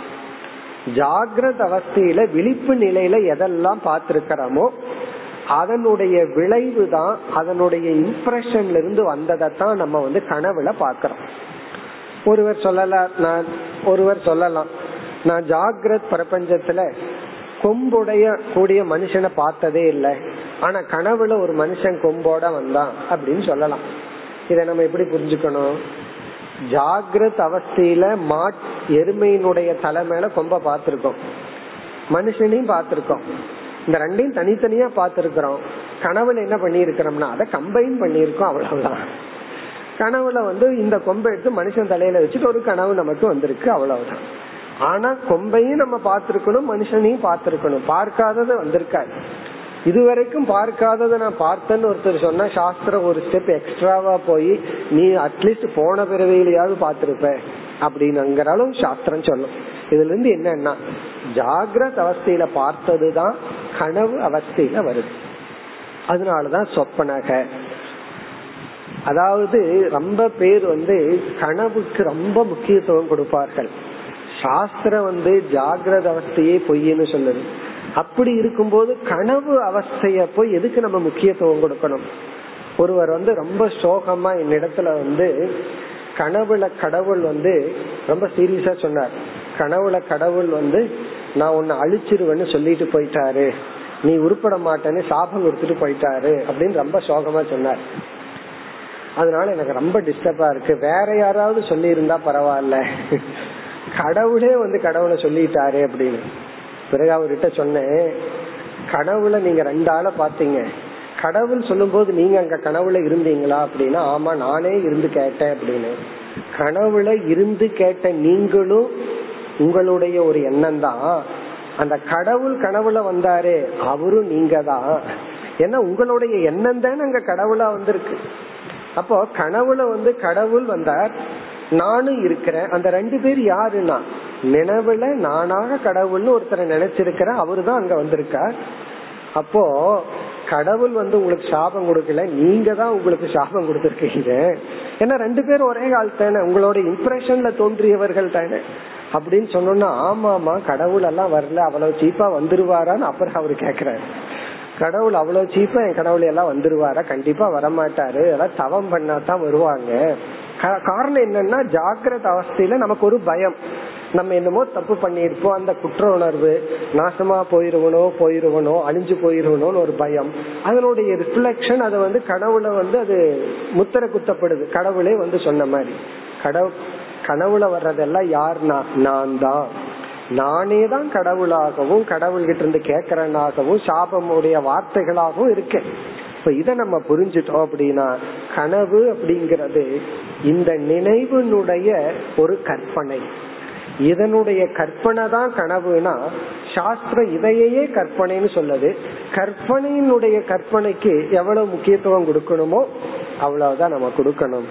ஜாகிரத அவஸ்தையில விழிப்பு நிலையில எதெல்லாம் பார்த்திருக்கிறோமோ அதனுடைய விளைவு தான் அதனுடைய இம்ப்ரெஷன்ல இருந்து வந்ததைத்தான் நம்ம வந்து கனவுல பாக்கிறோம் ஒருவர் சொல்லலாம் நான் ஒருவர் சொல்லலாம். நான் ஜாகிரத் பிரபஞ்சத்துல கொம்புடைய கூடிய மனுஷனை பார்த்ததே இல்லை. ஆனா கனவுல ஒரு மனுஷன் கொம்போட வந்தான் அப்படின்னு சொல்லலாம். இதை நம்ம எப்படி புரிஞ்சுக்கணும்? ஜாகிரத் அவஸ்தையில மா எருமையினுடைய தலை மேல கொம்ப பார்த்திருக்கோம். மனுஷனையும் பார்த்திருக்கோம். இந்த ரெண்டையும் தனித்தனியா பார்த்திருக்கிறோம். கனவுல என்ன பண்ணிருக்கிறோம்னா அதை கம்பைன் பண்ணிருக்கோம் அவ்வளவுதான். கனவுல வந்து இந்த கொம்பை எடுத்து மனுஷன் தலையில வச்சுட்டு ஒரு கனவு நமக்கு வந்திருக்கு அவ்வளவுதான். ஆனா கொம்பையும் நம்ம பார்த்திருக்கணும் மனுஷனையும் பார்த்திருக்கணும். பார்க்காதது வந்திருக்காது இதுவரைக்கும் பார்க்காதத நான் பார்த்தேன்னு ஒருத்தர் சொன்னா சாஸ்திரம் ஒரு ஸ்டெப் எக்ஸ்ட்ராவா போய் நீ அட்லீஸ்ட் போன பிறவையிலையாவது பார்த்திருப்ப. அப்படின்னுங்கிறாலும் சாஸ்திரம் சொல்லும். இதுல இருந்து என்னன்னா ஜாகிரத அவஸ்தையில பார்த்ததுதான் கனவு அவஸ்தையில வருது. அதனாலதான் சொப்பனக. அதாவது ரொம்ப பேர் வந்து கனவுக்கு ரொம்ப முக்கியத்துவம் கொடுப்பார்கள். சாஸ்திரம் வந்து ஜாகிரத அவஸ்தையே பொய்ன்னு சொல்லுது. அப்படி இருக்கும்போது கனவு அவஸ்தைய போய் எதுக்கு நம்ம முக்கியத்துவம் கொடுக்கணும்? ஒருவர் வந்து ரொம்ப சோகமா என்னிடத்துல வந்து கனவுல கடவுள் வந்து ரொம்ப சீரியஸா சொன்னார். கனவுல கடவுள் வந்து நான் உன்னை அழிச்சிருவேன்னு சொல்லிட்டு போயிட்டாரு. நீ உருப்பட மாட்டேன்னு சாபம் கொடுத்துட்டு போயிட்டாரு அப்படின்னு ரொம்ப சோகமா சொன்னார். அதனால எனக்கு ரொம்ப டிஸ்டர்பா இருக்கு. வேற யாராவது சொல்லி இருந்தா பரவாயில்ல. கடவுளே வந்து கடவுளை சொல்லிட்டாரு அப்படின்னு. பிறகு அவர்கிட்ட சொன்னேன் கனவுல நீங்க ரெண்டு ஆளை பாத்தீங்க கடவுள் சொல்லும் போது நீங்க அங்க கனவுல இருந்தீங்களா? அப்படின்னா ஆமா நானே இருந்து கேட்டேன் அப்படின்னு. கனவுல இருந்து கேட்ட நீங்களும் உங்களுடைய ஒரு எண்ணம் தான் அந்த கடவுள் கனவுல வந்தாரு அவரும் நீங்க தான் ஏன்னா உங்களுடைய எண்ணம் தானே அங்க கடவுளா வந்திருக்கு. அப்போ கனவுல வந்து கடவுள் வந்தார் நானும் இருக்கிறேன் அந்த ரெண்டு பேர் யாருன்னா? நினைவுல நானாக கடவுள்னு ஒருத்தரை நினைச்சிருக்கிறேன் அவரு தான் அங்க வந்திருக்கார். அப்போ கடவுள் வந்து உங்களுக்கு சாபம் கொடுக்கல நீங்க தான் உங்களுக்கு சாபம் கொடுத்துருக்கீங்க. ஏன்னா ரெண்டு பேரும் ஒரே கால் தானே உங்களோட இம்ப்ரெஷன்ல தோன்றியவர்கள் தானே. அப்படின்னு சொன்னோம்னா ஆமா ஆமா கடவுள் எல்லாம் வரல அவ்வளவு சீப்பா வந்துருவாரான்னு அப்புறம் அவரு கேக்குறாரு. கடவுள் அவ்வளவு சீப்பா என் கடவுள் எல்லாம் வந்துருவாரா? கண்டிப்பா வரமாட்டாரு. அதெல்லாம் தவம் பண்ணாதான் வருவாங்க. காரணம் என்னன்னா ஜாக்கிரத அவஸ்தையில நமக்கு ஒரு பயம். நம்ம என்னமோ தப்பு பண்ணிருப்போம் அந்த குற்ற உணர்வு நாசமா போயிருவனோ போயிருவனோ அழிஞ்சு போயிருவனோன்னு ஒரு பயம். அதனுடைய ரிஃப்ளெக்ஷன் அது வந்து கடவுளை வந்து அது முத்திர குத்தப்படுது. கடவுளே வந்து சொன்ன மாதிரி. கடவுள் கனவுல வர்றதெல்லாம் யார்னா? நான் தான் நானே தான் கடவுளாகவும் கடவுள்கிட்ட இருந்து கேட்கறனாகவும் சாபமுடைய வார்த்தைகளாகவும் இருக்கேன். இப்ப இத நம்ம புரிஞ்சுட்டோம் அப்படின்னா கனவு அப்படிங்கிறது இந்த நினைவினுடைய ஒரு கற்பனை. இதனுடைய கற்பனை தான் கனவுனா சாஸ்திரம் இதையே கற்பனைன்னு சொல்லுது. கற்பனையினுடைய கற்பனைக்கு எவ்வளவு முக்கியத்துவம் கொடுக்கணுமோ அவ்வளவுதான் நம்ம கொடுக்கணும்.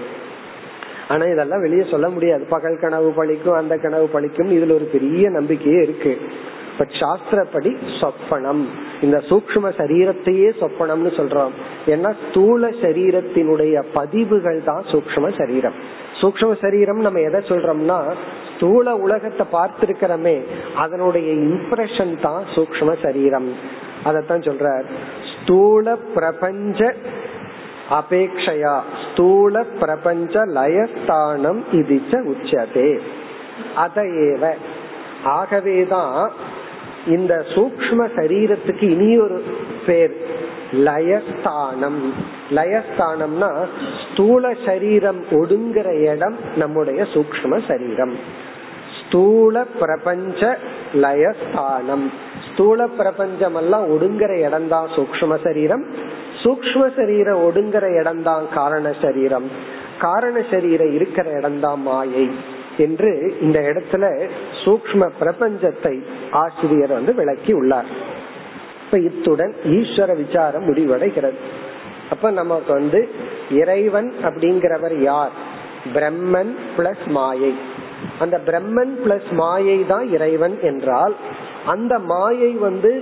ஆனா இதெல்லாம் வெளியே சொல்ல முடியாது. பகல் கனவு பழிக்கும் அந்த கனவு பழிக்கும் இதுல ஒரு பெரிய நம்பிக்கையே இருக்கு. பட் சாஸ்திரப்படி சொப்பனம். இந்த சூக்ம சரீரத்தையே சொப்பனம்னு சொல்றோம். ஏன்னா ஸ்தூல சரீரத்தினுடைய பதிவுகள் தான் சூக்ம சரீரம். சூக்ம சரீரம் நம்ம எதை சொல்றோம்னா ஸ்தூல உலகத்தை பார்த்திருக்கிறோமே அதனுடைய இம்ப்ரெஷன் தான் சூக்ம சரீரம். அதத்தான் சொல்ற ஸ்தூல பிரபஞ்ச அபேக்ஷையா ஸ்தூல பிரபஞ்ச லயஸ்தானம் இதிச்ச உச்சதே. அதையேவ ஆகவேதான் இந்த சூக்ம சரீரத்துக்கு இனி ஒரு பேர் லயஸ்தானம். லயஸ்தானம்னா ஸ்தூல சரீரம் ஒடுங்குற இடம் நம்முடைய சூக்ம சரீரம். ஸ்தூல பிரபஞ்ச லயஸ்தானம். ஸ்தூல பிரபஞ்சம் எல்லாம் ஒடுங்குற இடம் தான் சூக்ம சரீரம். சூக்ம சரீரம் ஒடுங்குற இடம் தான் காரண சரீரம். காரண சரீரம் இருக்கிற இடம் தான் மாயை என்று இந்த இடத்துல சூக்ம பிரபஞ்சத்தை ஆசிரியர் வந்து விளக்கி உள்ளார். இப்ப இத்துடன் ஈஸ்வர விசாரம் முடிவடைகிறது. அப்ப நமக்கு வந்து இறைவன் அப்படிங்கிறவர் யார்? பிரம்மன் பிளஸ் மாயை. அந்த பிரம்மன் பிளஸ் மாயை தான் இறைவன் என்றால் அந்த மாயை வந்து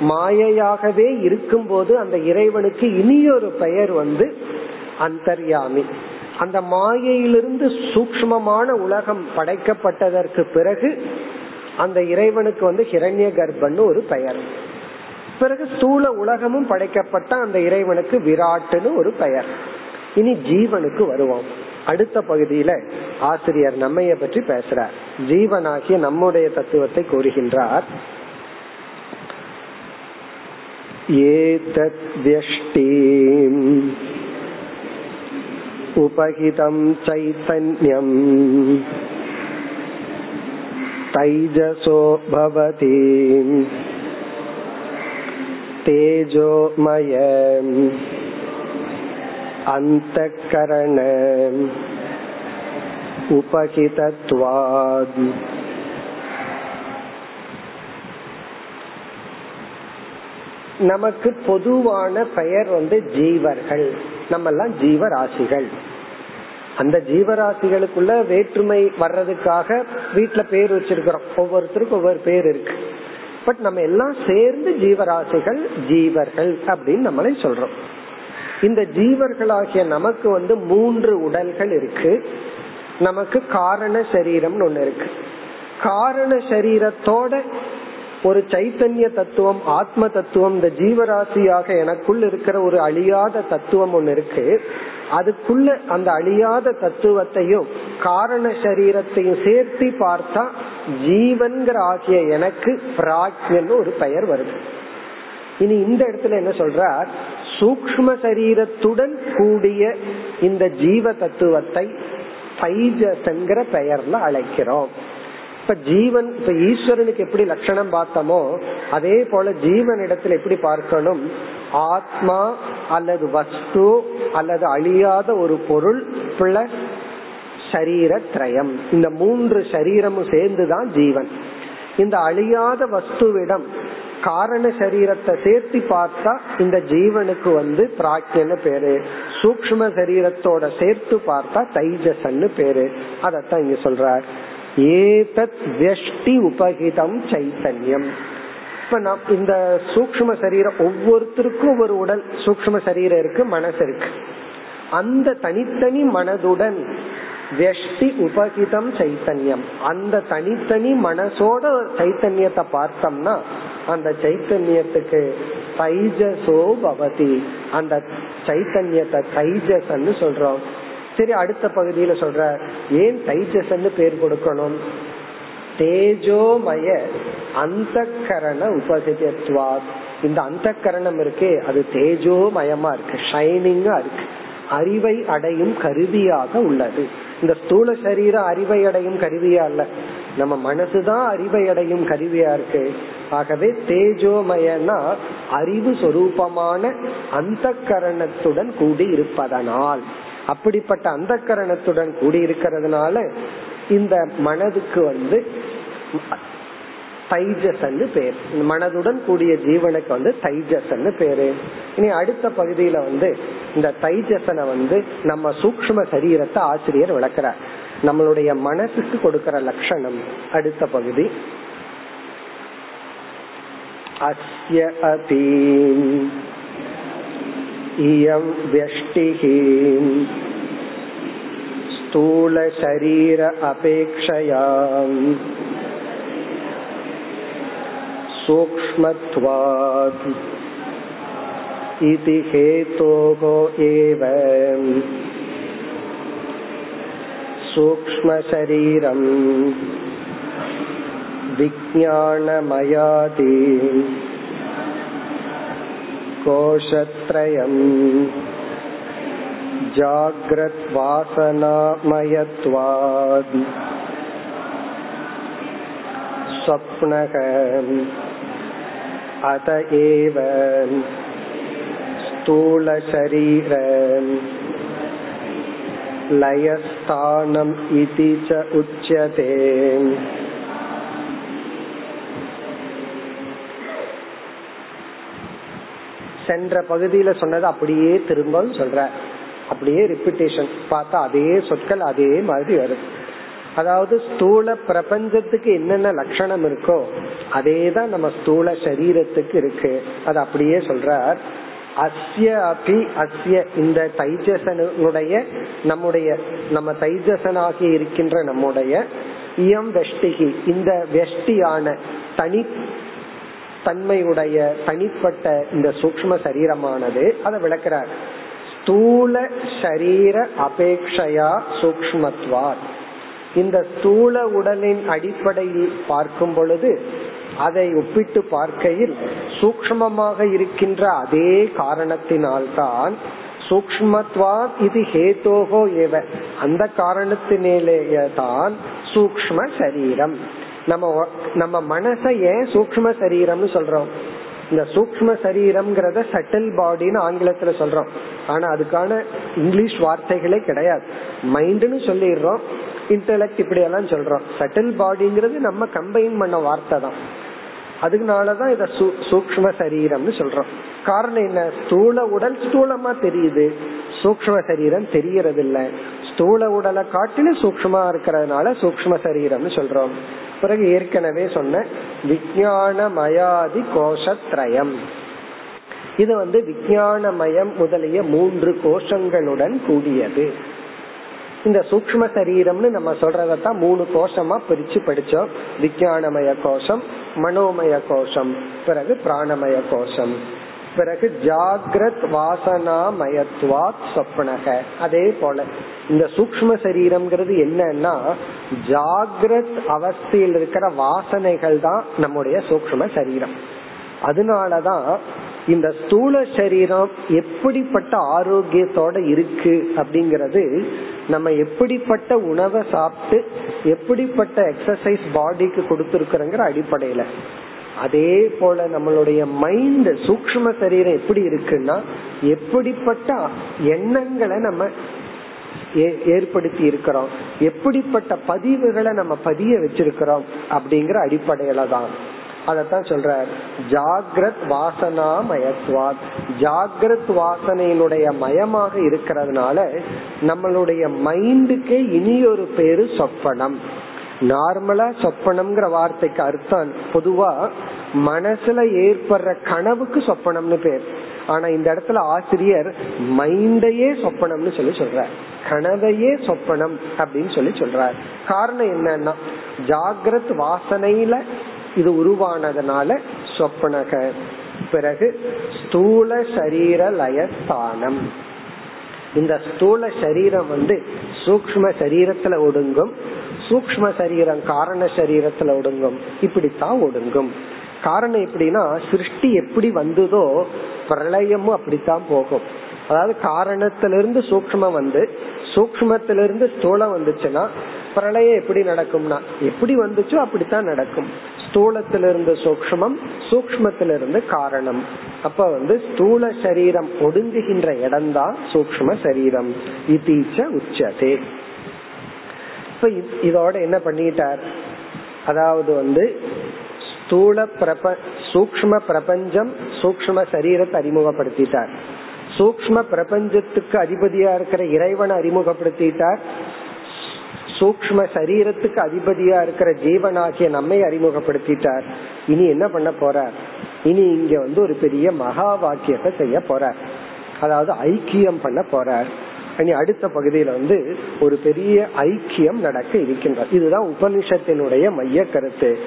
மாயையாகவே இருக்கும்போது அந்த இறைவனுக்கு இனியொரு பெயர் வந்து அந்தர்யாமி. அந்த மாயையிலிருந்து சூக்மமான உலகம் படைக்கப்பட்டதற்கு பிறகு அந்த இறைவனுக்கு வந்து ஹிரண்ய கர்ப்பன்னு ஒரு பெயர். பிறகு ஸ்தூல உலகமும் படைக்கப்பட்ட அந்த இறைவனுக்கு விராட்டுன்னு ஒரு பெயர். இனி ஜீவனுக்கு வருவோம். அடுத்த பகுதியில ஆசிரியர் நம்மைய பற்றி பேசுறார் ஜீவனாகிய நம்முடைய தத்துவத்தை கூறுகின்றார் ஏதத் வியஷ்டீம் उपहितं चैतन्यम् तैजसो भवति அந்த கரண உபகிதத்வாத். நமக்கு பொதுவான பெயர் வந்து ஜீவர்கள். நம்ம எல்லாம் ஜீவராசிகள். அந்த ஜீவராசிகளுக்குள்ள வேற்றுமை வர்றதுக்காக வீட்டுல பேர் வச்சிருக்கிறோம். ஒவ்வொருத்தருக்கும் ஒவ்வொரு பேர் இருக்கு. பட் நம்ம எல்லாம் சேர்ந்து ஜீவராசிகள் ஜீவர்கள் அப்படின்னு நம்மளை சொல்றோம். இந்த ஜீவர்களாகிய நமக்கு வந்து மூன்று உடல்கள் இருக்கு. நமக்கு காரண சரீரம்னு ஒண்ணு இருக்கு. காரண சரீரத்தோட ஒரு சைத்தன்ய தத்துவம் ஆத்ம தத்துவம் இந்த ஜீவராசியாக எனக்குள் இருக்கிற ஒரு அழியாத தத்துவம் ஒண்ணு இருக்கு. அதுக்குள்ள அந்த அழியாத தத்துவத்தையும் காரண சரீரத்தையும் சேர்த்து பார்த்தா ஜீவன்கிற ஆகிய எனக்கு பிராஜ்யன்னு ஒரு பெயர் வருது. இனி இந்த இடத்துல என்ன சொல்றார்? சூக்ம சரீரத்துடன் கூடிய இந்த ஜீவ தத்துவத்தை பைஜசங்கிற பெயர்ல அழைக்கிறோம். இப்ப ஜீவன் இப்ப ஈஸ்வரனுக்கு எப்படி லட்சணம் பார்த்தோமோ அதே போல ஜீவன் இடத்துல எப்படி பார்க்கணும்? ஆத்மா அல்லது வஸ்து அல்லது அழியாத ஒரு பொருள் பிளஸ் சரீரத்ரயம். இந்த மூன்று சரீரமும் சேர்ந்துதான் ஜீவன். இந்த அழியாத வஸ்துவிடம் காரண சரீரத்தை சேர்த்து பார்த்தா இந்த ஜீவனுக்கு வந்து பிராக்கியன்னு பேரு. சூக்ம சரீரத்தோட சேர்த்து பார்த்தா தைஜசன்னு பேரு. அதத்தான் இங்க சொல்றார். ஏதத் வெஷ்டி உபகிதம் சைத்தன்யம். இப்ப நாம் இந்த சூக்ம சரீரம் ஒவ்வொருத்தருக்கும் ஒரு உடல் சூக்ம சரீரம் இருக்கு மனசு இருக்கு. அந்த தனித்தனி மனதுடன் வெஷ்டி உபகிதம் சைத்தன்யம். அந்த தனித்தனி மனசோட சைத்தன்யத்தை பார்த்தோம்னா அந்த சைத்தன்யத்துக்கு தைஜசோ பவதி. அந்த சைத்தன்யத்தை தைஜசன்னு சொல்றோம். சரி அடுத்த பகுதியில சொல்ற ஏன் தைஜசன்னு பேர் கொடுக்கணும்? தேஜோமய அந்த கரண உபகத்துவா இந்த அந்த கரணம் இருக்கே அது தேஜோமயமா இருக்கு ஷைனிங்கா இருக்கு. அறிவை அடையும் கருவியாக உள்ளது. இந்த ஸ்தூல சரீரம் அறிவை அடையும் கருவியா இல்ல. நம்ம மனசுதான் அறிவை அடையும் கருவியா இருக்கு. ஆகவே தேஜோமயனா அறிவு சொரூபமான அந்த கரணத்துடன் கூடி இருப்பதனால். அப்படிப்பட்ட அந்த கரணத்துடன் கூடி இருக்கிறதுனால இந்த மனதுக்கு வந்து தைஜசன்னு பேர். மனதுடன் கூடிய ஜீவனுக்கு வந்து தைஜசன்னு பேரு. இனி அடுத்த பகுதியில வந்து இந்த தைஜசனை வந்து நம்ம சூக்ம சரீரத்தை ஆசிரியர் விளக்குறார். நம்மளுடைய மனசுக்கு கொடுக்கிற லட்சணம் அடுத்த பகுதி அஸ்ய அபி இயம் व्यष्टिः स्थूल शरीर अपेक्षया सूक्ष्मत्वात् इति हेतोः एव सूक्ष्मशरीरम् विज्ञानमयाति कोशत्रयम् जाग्रद्वासनामयत्वात् स्वप्नः अत एव स्थूलशरीर लयस्थानम् इति च उच्यते சென்ற பகுதியில சொன்னது அப்படியே திரும்ப சொல்ற அப்படியே ரிப்பிட்டேஷன் பார்த்தா அதே சொற்கள் அதே மாதிரி வரும் அதாவது ஸ்தூல பிரபஞ்சத்துக்கு என்னென்ன லட்சணம் இருக்கோ அதே தான் நம்ம ஸ்தூல சரீரத்துக்கு இருக்கு அது அப்படியே சொல்றார் அஸ்ய அபி அஸ்ய. இந்த தைஜசனுடைய நம்முடைய நம்ம தைஜசனாகி இருக்கின்ற நம்முடைய இயம் வெஷ்டிகி. இந்த வெஷ்டியான தனி தன்மையுடைய தனிப்பட்ட இந்த சூக்ம சரீரமானது அதை விளக்கிறார். ஸ்தூல சரீர அபேக்ஷையா சூக்மத்வார் இந்த ஸ்தூல உடலின் அடிப்படையில் பார்க்கும் பொழுது அதை ஒப்பிட்டு பார்க்கையில் சூக்மமாக இருக்கின்ற அதே காரணத்தினால்தான் சூக்மத்வா இது ஹேதோகோ ஏவ. அந்த காரணத்தினேலேயே தான் சூக்ம சரீரம். நம்ம நம்ம மனசை ஏன் சூக்ம சரீரம்னு சொல்றோம்? இந்த சூக்ம சரீரம்ங்கிறத சட்டில் பாடின்னு ஆங்கிலத்துல சொல்றோம். ஆனா அதுக்கான இங்கிலீஷ் வார்த்தைகளே கிடையாது. மைண்டுன்னு சொல்லிடுறோம் இன்டலெக்ட் இப்படி எல்லாம் சொல்றோம். சட்டில் பாடிங்கிறது நம்ம கம்பைன் பண்ண வார்த்தை தான். அதனாலதான் இத சூக்ம சரீரம்னு சொல்றோம். காரணம் என்ன? ஸ்தூல உடல் ஸ்தூலமா தெரியுது. சூக்ம சரீரம் தெரியறது இல்ல ஸ்தூல உடலை காட்டிலும் சூக்மமா இருக்கிறதுனால சூக்ம சரீரம்னு சொல்றோம். பிறகு ஏற்கனவே சொன்ன விஜயானமயாதி கோஷத்ரயம். இது வந்து விஜயானமயம் முதலிய மூன்று கோஷங்களுடன் கூடியது. இந்த சூக்ம சரீரம்னு நம்ம சொல்றதான் மூணு கோஷமா பிரிச்சு படிச்சோம். விஜயானமய கோஷம் மனோமய கோஷம் பிறகு பிராணமய கோஷம். பிறகு ஜாகிரத் வாசனாமயத்வாத் சொப்பனக அதே போல இந்த சூக்ம சரீரம்ங்கிறது என்னன்னா ஜாகிரத் அவஸ்தையில் இருக்கிற வாசனைகள் தான் நம்முடைய சூக்ம சரீரம். அதனாலதான் இந்த ஸ்தூல சரீரம் எப்படிப்பட்ட ஆரோக்கியத்தோட இருக்கு அப்படிங்கறது நம்ம எப்படிப்பட்ட உணவை சாப்பிட்டு எப்படிப்பட்ட எக்ஸசைஸ் பாடிக்கு கொடுத்துருக்கிறோங்கிற அடிப்படையில. அதே போல நம்மளுடைய மைண்ட் சூக்ம சரீரம் எப்படி இருக்குன்னா எப்படிப்பட்ட எண்ணங்களை நம்ம ஏற்படுத்தி இருக்கிறோம். எப்படிப்பட்ட பதிவுகளை நம்ம பதிய வச்சிருக்கிறோம் அப்படிங்கிற அடிப்படையில தான். அதத்தான் சொல்றார். ஜாகிரத் வாசனா மயத்வாத் ஜாகிரத் வாசனையினுடைய மயமாக இருக்கிறதுனால நம்மளுடைய மைண்டுக்கே இனி ஒரு பேரு சொப்பனம். நார்மலா சொப்பனம்ங்கிற வார்த்தைக்கு அர்த்தம் பொதுவா மனசுல ஏற்படுற கனவுக்கு சொப்பனம்னு பேர். ஆனா இந்த இடத்துல ஆசிரியர் மைண்டையே சொப்பனம்னு சொல்லி சொல்றார். கனவையே சொப்பனம் அப்படின்னு சொல்லி சொல்றார். காரணம் என்னன்னா ஜாகிரத் வாசனையில இது உருவானதுனால சொப்பனக. பிறகு ஸ்தூல சரீர லயஸ்தானம். இந்த ஸ்தூல சரீரம் வந்து சூக்ம சரீரத்துல ஒடுங்கும். சூக்ம சரீரம் காரண சரீரத்துல ஒடுங்கும். இப்படித்தான் ஒடுங்கும். காரணம் எப்படின்னா சிருஷ்டி எப்படி வந்ததோ பிரளயமும் அப்படித்தான் போகும். அதாவது காரணத்திலிருந்து சூக்மம் வந்து சூக்மத்திலிருந்து ஸ்தூலம் வந்துச்சுன்னா பிரளயம் எப்படி நடக்கும்னா எப்படி வந்துச்சோ அப்படித்தான் நடக்கும். ஸ்தூலத்திலிருந்து சூக்மம் சூக்மத்திலிருந்து காரணம். அப்ப வந்து ஸ்தூல சரீரம் ஒடுங்குகின்ற இடம்தான் சூக்ம சரீரம். இதீச்ச உச்சதே. இப்ப இதோட என்ன பண்ணிட்டார்? அதாவது வந்து ஸ்தூல பிரப சூக்ம பிரபஞ்சம் சூக்ம சரீரத்தை அறிமுகப்படுத்திட்டார். சூக்ம பிரபஞ்சத்துக்கு அதிபதியா இருக்கிற இறைவனை அறிமுகப்படுத்திட்டார். சூக்ம சரீரத்துக்கு அதிபதியா இருக்கிற ஜீவனாகிய நம்மை அறிமுகப்படுத்திட்டார். இனி என்ன பண்ண போறார்? இனி இங்க வந்து ஒரு பெரிய மகா வாக்கியத்தை செய்ய போறார். அதாவது ஐக்கியம் பண்ண போறார். இனி அடுத்த பகுதியில வந்து ஒரு பெரிய ஐக்கியம் நடக்க இருக்கின்றது. இதுதான் உபனிஷத்தினுடைய மைய கருத்து.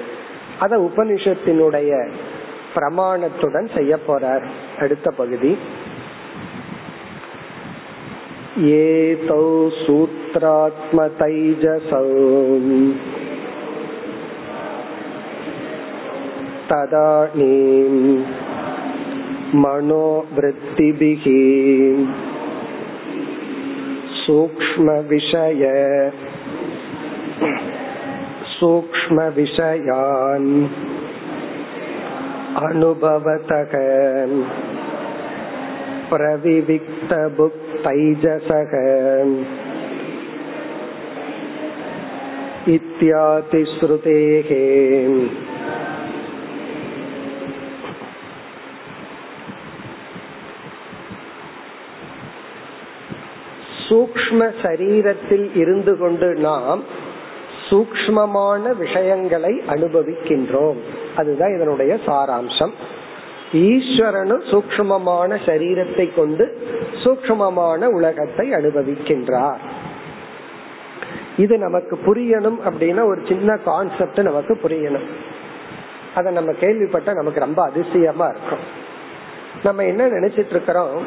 அத உபனிஷத்தினுடைய பிரமாணத்துடன் செய்ய போறார் அடுத்த பகுதி. एतौ सूत्रात्मतैजसौ तदानीं मनोवृत्तिभिः सूक्ष्मविषय सूक्ष्मविषयान् अनुभवतः प्रविविक्तभुक्तैजसः इत्यादि श्रुतेः சூக்ம சரீரத்தில் இருந்து கொண்டு நாம் சூக்மமான விஷயங்களை அனுபவிக்கின்றோம் அதுதான் இதனுடைய சாராம்சம் ஈஸ்வரனும் சூக்மமான சரீரத்தை கொண்டு சூக்மமான உலகத்தை அனுபவிக்கின்றார். இது நமக்கு புரியணும் அப்படின்னா ஒரு சின்ன கான்செப்ட் நமக்கு புரியணும். அதை நம்ம கேள்விப்பட்ட நமக்கு ரொம்ப அதிசயமா இருக்கும். நம்ம என்ன நினைச்சிட்டு இருக்கிறோம்?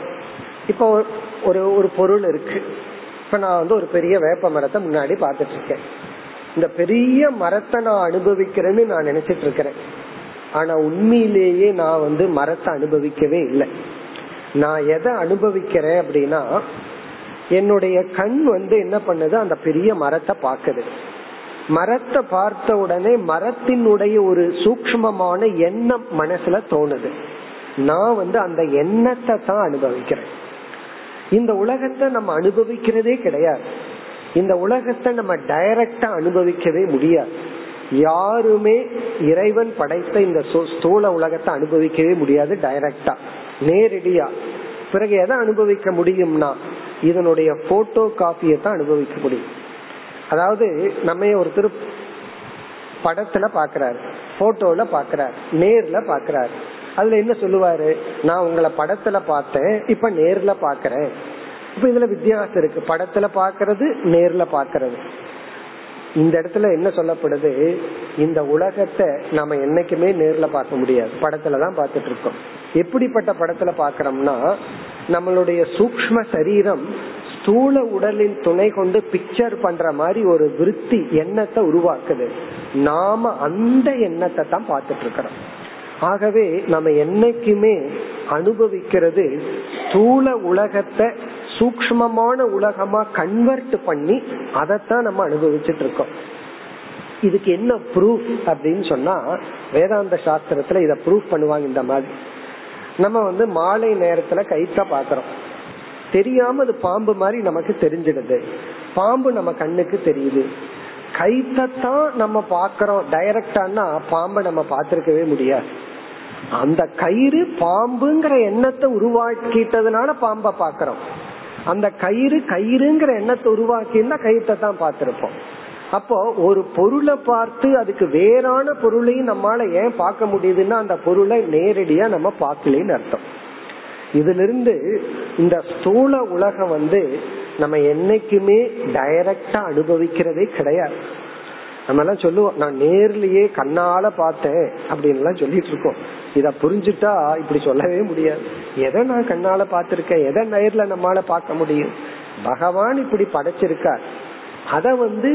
இப்போ ஒரு ஒரு பொருள் இருக்கு. இப்ப நான் வந்து ஒரு பெரிய வேப்ப மரத்தை முன்னாடி பாத்துட்டு இருக்கேன். இந்த பெரிய மரத்தை நான் அனுபவிக்கிறேன்னு நான் நினைச்சிட்டு இருக்கிறேன். ஆனா உண்மையிலேயே நான் வந்து மரத்தை அனுபவிக்கவே இல்லை. நான் எதை அனுபவிக்கிறேன் அப்படின்னா என்னுடைய கண் வந்து என்ன பண்ணுது? அந்த பெரிய மரத்தை பாக்குது மரத்தை பார்த்த உடனே மரத்தினுடைய ஒரு சூக்மமான எண்ணம் மனசுல தோணுது. நான் வந்து அந்த எண்ணத்தை தான் அனுபவிக்கிறேன். இந்த உலகத்தை நம்ம அனுபவிக்கிறதே கிடையாது. இந்த உலகத்தை நம்ம டைரக்டா அனுபவிக்கவே முடியாது. யாருமே இறைவன் படைத்த இந்த ஸ்தூல உலகத்தை அனுபவிக்கவே முடியாது டைரக்டா நேரடியா. பிறகு எதை அனுபவிக்க முடியும்னா இதனுடைய போட்டோ காப்பியை தான் அனுபவிக்க முடியும். அதாவது நம்ம ஒருத்தர் படத்துல பாக்குறாரு போட்டோல பாக்குறாரு நேர்ல பாக்குறாரு. அதுல என்ன சொல்லுவாரு? நான் உங்களை படத்துல பார்த்தேன் இப்ப நேர்ல பாக்குறேன். இப்ப இதுல வித்தியாசம் இருக்கு. படத்துல பாக்குறது நேர்ல பாக்குறது. இந்த இடத்துல என்ன சொல்லப்படுது? இந்த உலகத்தை நாம என்னைக்குமே நேர்ல பார்க்க முடியாது. படத்துலதான் பார்த்துட்டு இருக்கோம். எப்படிப்பட்ட படத்துல பாக்கிறோம்னா நம்மளுடைய சூக்ம சரீரம் ஸ்தூல உடலின் துணை கொண்டு பிக்சர் பண்ற மாதிரி ஒரு விருத்தி எண்ணத்தை உருவாக்குது. நாம அந்த எண்ணத்தை தான் பார்த்துட்டு இருக்கிறோம். ஆகவே நம்ம என்னைக்குமே அனுபவிக்கிறது ஸ்தூல உலகத்தை சூக்மமான உலகமா கன்வெர்ட் பண்ணி அதைத்தான் நம்ம அனுபவிச்சுட்டு இருக்கோம். இதுக்கு என்ன ப்ரூஃப் அப்படின்னு சொன்னா வேதாந்த சாஸ்திரத்துல இத ப்ரூஃப் பண்ணுவாங்க இந்த மாதிரி. நம்ம வந்து மாலை நேரத்துல கைத்த பாக்குறோம். தெரியாம அது பாம்பு மாதிரி நமக்கு தெரிஞ்சிடுது. பாம்பு நம்ம கண்ணுக்கு தெரியுது. கைத்தான் நம்ம பாக்கிறோம். டைரக்டானா பாம்பை நம்ம பார்த்திருக்கவே முடியாது. அந்த கயிறு பாம்புங்கிற எண்ணத்தை உருவாக்கிட்டதுனால பாம்பை பாக்கிறோம். அந்த கயிறு கயிறுங்கிற எண்ணத்தை உருவாக்கியிருந்தா கயிற்றை தான் பார்த்திருப்போம். அப்போ ஒரு பொருளை பார்த்து அதுக்கு வேறான பொருளையும் நம்மால ஏன் பார்க்க முடியுதுன்னா அந்த பொருளை நேரடியா நம்ம பார்க்கலன்னு அர்த்தம். இதுல இருந்து இந்த ஸ்தூல உலகம் வந்து நம்ம என்னைக்குமே டைரக்டா அனுபவிக்கிறதே கிடையாது. நம்ம எல்லாம் சொல்லுவோம் நான் நேர்லயே கண்ணால பார்த்தேன் அப்படின்னு எல்லாம் சொல்லிட்டு இருக்கோம். இத புரிஞ்சுட்டா இப்படி சொல்லவே முடியாது. எதை நான் கண்ணால பாத்திருக்கேன் எதை நேர்ல நம்மால பார்க்க முடியும்? பகவான் இப்படி படைச்சிருக்கார். அத வந்து